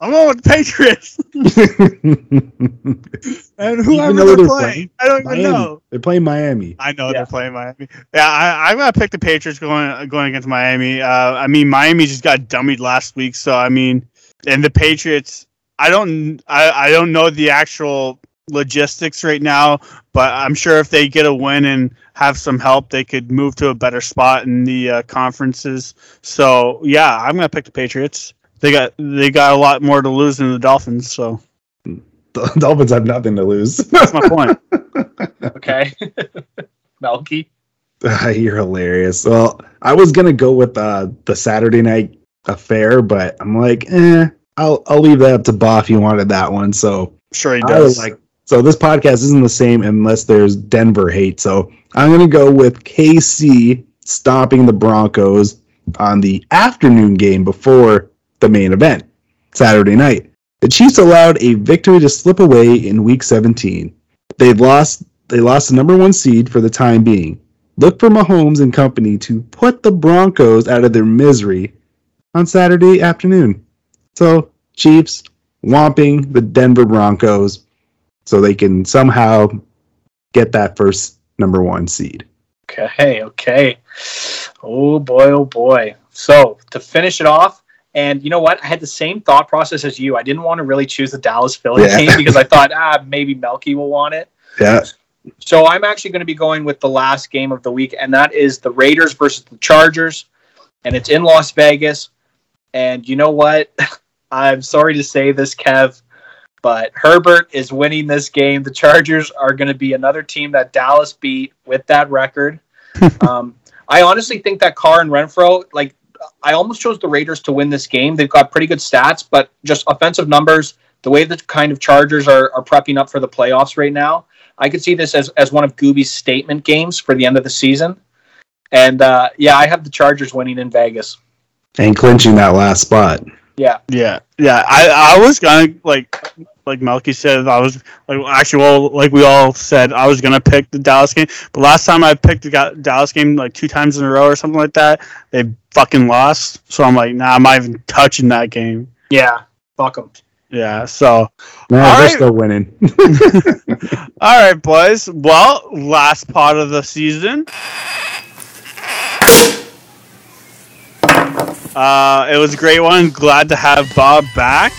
Speaker 5: I'm going with the Patriots. *laughs* *laughs* and whoever they're
Speaker 3: they're
Speaker 5: playing,
Speaker 3: playing
Speaker 5: I don't even know.
Speaker 3: They're playing Miami.
Speaker 5: I know
Speaker 4: Yeah.
Speaker 5: they're playing Miami. Yeah, I, I'm gonna pick the Patriots going going against Miami. Uh, I mean, Miami just got dummied last week, so I mean, and the Patriots. I don't. I, I don't know the actual logistics right now, but I'm sure if they get a win and have some help, they could move to a better spot in the uh, conferences. So yeah, I'm gonna pick the Patriots. They got they got a lot more to lose than the Dolphins, so *laughs*
Speaker 3: The Dolphins have nothing to lose. *laughs*
Speaker 5: that's my point. *laughs*
Speaker 4: Okay. Melky.
Speaker 3: You're hilarious. Well, I was gonna go with uh, the Saturday night affair, but I'm like, eh, I'll I'll leave that up to Boff. You wanted that one, so
Speaker 5: Sure he does.
Speaker 3: like, so this podcast isn't the same unless there's Denver hate. So I'm gonna go with KC stopping the Broncos on the afternoon game before the main event, Saturday night. The Chiefs allowed a victory to slip away in Week 17. They've lost. They lost the number one seed for the time being. Look for Mahomes and company to put the Broncos out of their misery on Saturday afternoon. So Chiefs whomping the Denver Broncos so they can somehow get that first number one seed.
Speaker 4: Okay, okay. Oh boy, oh boy. So to finish it off, and you know what? I had the same thought process as you. I didn't want to really choose the Dallas Philly
Speaker 3: Yeah.
Speaker 4: game because I *laughs* thought, ah, maybe Melky will want it.
Speaker 3: Yeah.
Speaker 4: So I'm actually going to be going with the last game of the week, and that is the Raiders versus the Chargers, and it's in Las Vegas. And you know what? *laughs* I'm sorry to say this, Kev, but Herbert is winning this game. The Chargers are going to be another team that Dallas beat with that record. *laughs* um, I honestly think that Carr and Renfrow, like, I almost chose the Raiders to win this game. They've got pretty good stats, but just offensive numbers, the way the kind of Chargers are, are prepping up for the playoffs right now, I could see this as, as one of Gooby's statement games for the end of the season. And uh, yeah, I have the Chargers winning in Vegas.
Speaker 3: And clinching that last spot.
Speaker 4: Yeah.
Speaker 5: Yeah, yeah. I, I was gonna like like Melky said. I was like actually well like we all said I was gonna pick the Dallas game. But last time I picked the Dallas game like two times in a row or something like that, they fucking lost. So I'm like, nah, I'm not even touching that game.
Speaker 4: Yeah. Fuck them.
Speaker 5: Yeah. So
Speaker 3: No,
Speaker 5: All
Speaker 3: they're
Speaker 5: right.
Speaker 3: still winning. *laughs*
Speaker 5: all right, boys. Well, last part of the season. Uh, it was a great one. Glad to have Bob back.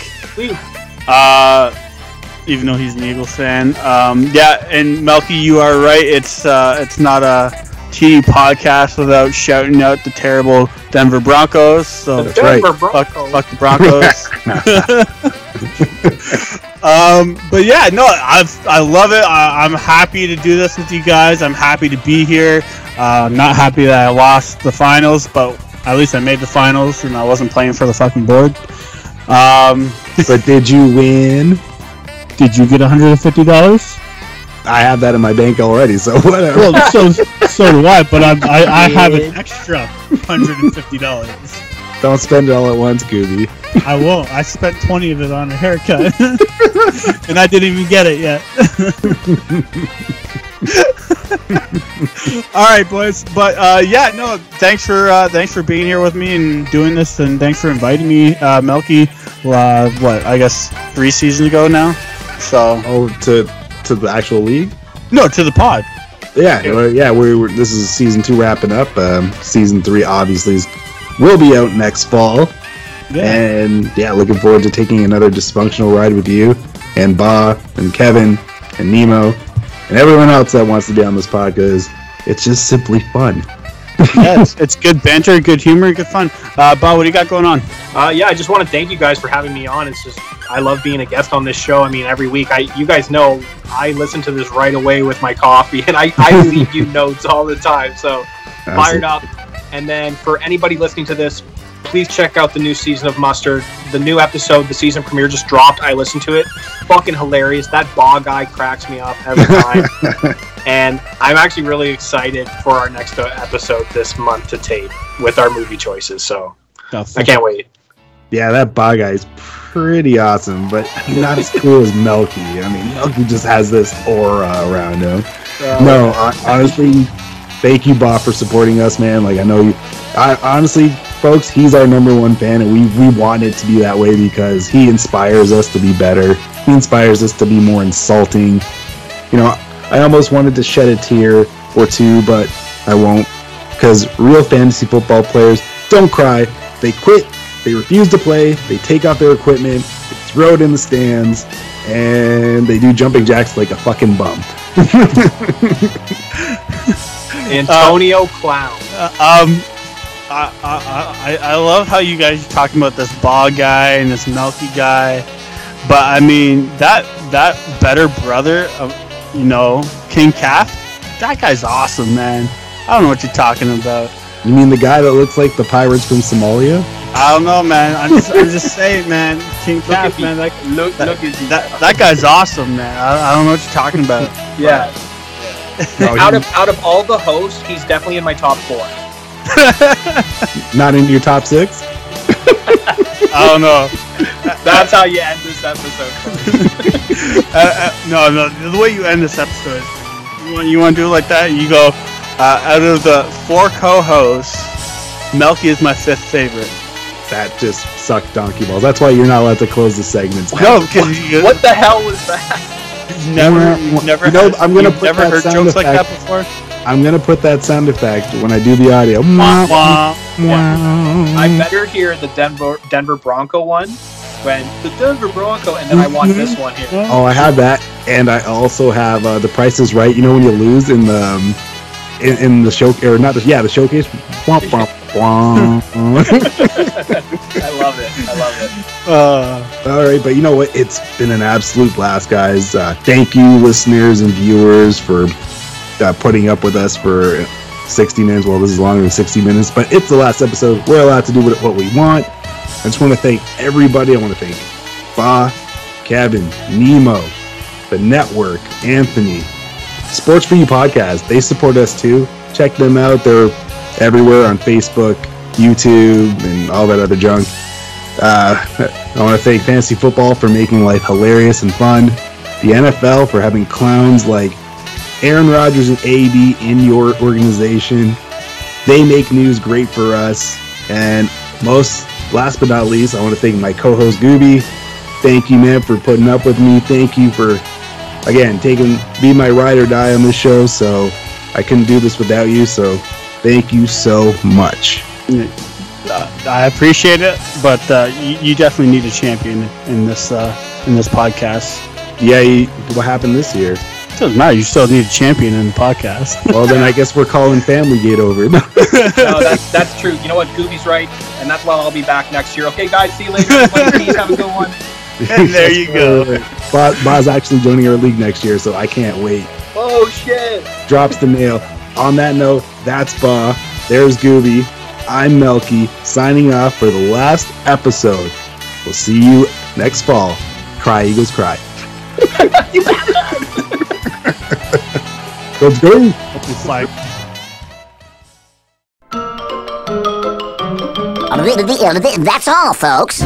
Speaker 5: Uh, even though he's an Eagles fan. Um, yeah, and Melky, you are right. It's uh, it's not a TD podcast without shouting out the terrible Denver Broncos. So
Speaker 3: That's right.
Speaker 4: Denver
Speaker 5: fuck,
Speaker 4: Broncos.
Speaker 5: fuck the Broncos. *laughs* um, but yeah, no, I've I love it. I, I'm happy to do this with you guys. I'm happy to be here. Uh, not happy that I lost the finals, but at least I made the finals and I wasn't playing for the fucking board. Um, *laughs*
Speaker 3: but did you win?
Speaker 5: did you get 150 dollars?
Speaker 3: I have that in my bank already, so *laughs* whatever.
Speaker 5: Well, so so do I, but I'm, I I *laughs* have an extra 150 dollars.
Speaker 3: Don't spend it all at once, Gooby.
Speaker 5: I won't. I spent 20 of it on a haircut, and I didn't even get it yet. *laughs* All right, boys. But uh, yeah, no. Thanks for uh, thanks for being here with me and doing this, and thanks for inviting me, uh, Melky. Uh, what I guess three seasons ago now. So
Speaker 3: Oh, to to the actual league?
Speaker 5: no, to the pod.
Speaker 3: Yeah, yeah. We're, we're this is season two wrapping up. Um, season three obviously is, will be out next fall,
Speaker 5: Yeah.
Speaker 3: and yeah, looking forward to taking another dysfunctional ride with you and Ba and Kevin and Nemo and everyone else that wants to be on this pod because it's just simply fun.
Speaker 5: yeah, it's, it's good banter, good humor, good fun. Uh, Bob, what do you got going on?
Speaker 4: Uh, yeah, I just want to thank you guys for having me on. It's just I love being a guest on this show. I mean, every week, I you guys know I listen to this right away with my coffee, *laughs* and I, I leave you *laughs* notes all the time. So fired up. And then for anybody listening to this, please check out the new season of Mustard. The new episode, the season premiere just dropped. I listened to it. Fucking hilarious. That bog guy cracks me up every time. *laughs* and I'm actually really excited for our next uh, episode this month to tape with our movie choices. So I can't wait.
Speaker 3: Yeah, that Ba guy is pretty awesome, but not as cool as Melky. I mean, Melky just has this aura around him. no, honestly, thank you, Bob, for supporting us, man. Like, I know you. I honestly, folks, he's our number one fan, and we we want it to be that way because he inspires us to be better. He inspires us to be more insulting. You know, I almost wanted to shed a tear or two, but I won't because real fantasy football players don't cry. They quit. They refuse to play. They take off their equipment. They throw it in the stands, and they do jumping jacks like a fucking bum. *laughs*
Speaker 4: Antonio Clown.
Speaker 5: Uh, um, I, I, I, I love how you guys are talking about this ball guy and this milky guy, but I mean that that better brother of you know King Calf, that guy's awesome, man. I don't know what you're talking about.
Speaker 3: You mean the guy that looks like the pirates from Somalia?
Speaker 5: I don't know, man. I'm just, I'm just *laughs* saying, man. King
Speaker 4: Look
Speaker 5: Calf, man. That,
Speaker 4: Look,
Speaker 5: that,
Speaker 4: look at you.
Speaker 5: that, that guy's awesome, man. I, I don't know what you're talking about.
Speaker 4: yeah.
Speaker 3: No,
Speaker 4: out of out of all the hosts, he's definitely in my top four. *laughs*
Speaker 3: not into your top six. *laughs*
Speaker 5: I don't know.
Speaker 4: That's how you end this episode. *laughs*
Speaker 5: uh, uh, no, no. The way you end this episode, you want you want to do it like that. You go uh, out of the four co-hosts, Melky is my fifth favorite.
Speaker 3: That just sucked donkey balls. That's why you're not allowed to close the segments.
Speaker 5: No, because you
Speaker 4: what the hell was that?
Speaker 5: you've never, you've never,
Speaker 3: You know,
Speaker 5: had-
Speaker 3: I'm gonna
Speaker 5: you've
Speaker 3: put
Speaker 5: never
Speaker 3: that
Speaker 5: heard
Speaker 3: sound
Speaker 5: jokes like that before.
Speaker 3: I'm gonna put that sound effect when I do the audio.
Speaker 5: Wah, wah.
Speaker 4: I better hear the Denver Denver Bronco one when the Denver Bronco, and then I want this one here.
Speaker 3: Oh, I have that, and I also have uh, the Price is Right. You know when you lose in the um, in, in the show or not? The, yeah, the showcase. Womp, womp, womp.
Speaker 4: I love it. I love it.
Speaker 5: Uh,
Speaker 3: All right, but you know what? It's been an absolute blast, guys. Uh, thank you, listeners and viewers, for uh, putting up with us for 60 minutes. Well, this is longer than 60 minutes, but it's the last episode. We're allowed to do what we want. I just want to thank everybody. I want to thank Fa, Kevin, Nemo, the network, Anthony, Sports for You podcast. They support us too. Check them out. They're everywhere on Facebook, YouTube, and all that other junk. Uh, *laughs* I want to thank Fantasy Football for making life hilarious and fun. The NFL for having clowns like Aaron Rodgers and AB in your organization. They make news great for us. And most, last but not least, I want to thank my co-host Gooby. Thank you, man, for putting up with me. Thank you for, again, taking be my ride or die on this show. So I couldn't do this without you. So thank you so much.
Speaker 5: uh, I appreciate it, but uh, you, you definitely need a champion in this uh, in this podcast.
Speaker 3: Yeah, you- what happened this year?
Speaker 5: It doesn't matter. You still need a champion in the podcast. *laughs*
Speaker 3: Well, then I guess we're calling Family Gate over. *laughs*
Speaker 4: No, that's that's true. You know what? Gooby's right, and that's why I'll be back next year. Okay, guys, see you later. Please have a good one. *laughs*
Speaker 5: And there you go.
Speaker 3: Boz, Boz actually joining our league next year, so I can't wait.
Speaker 4: Oh shit!
Speaker 3: Drops the mail. On that note, that's Ba. There's Gooby. I'm Melky, signing off for the last episode. We'll see you next fall. Cry Eagles Cry. Let's go.
Speaker 5: It's
Speaker 7: That's all, folks.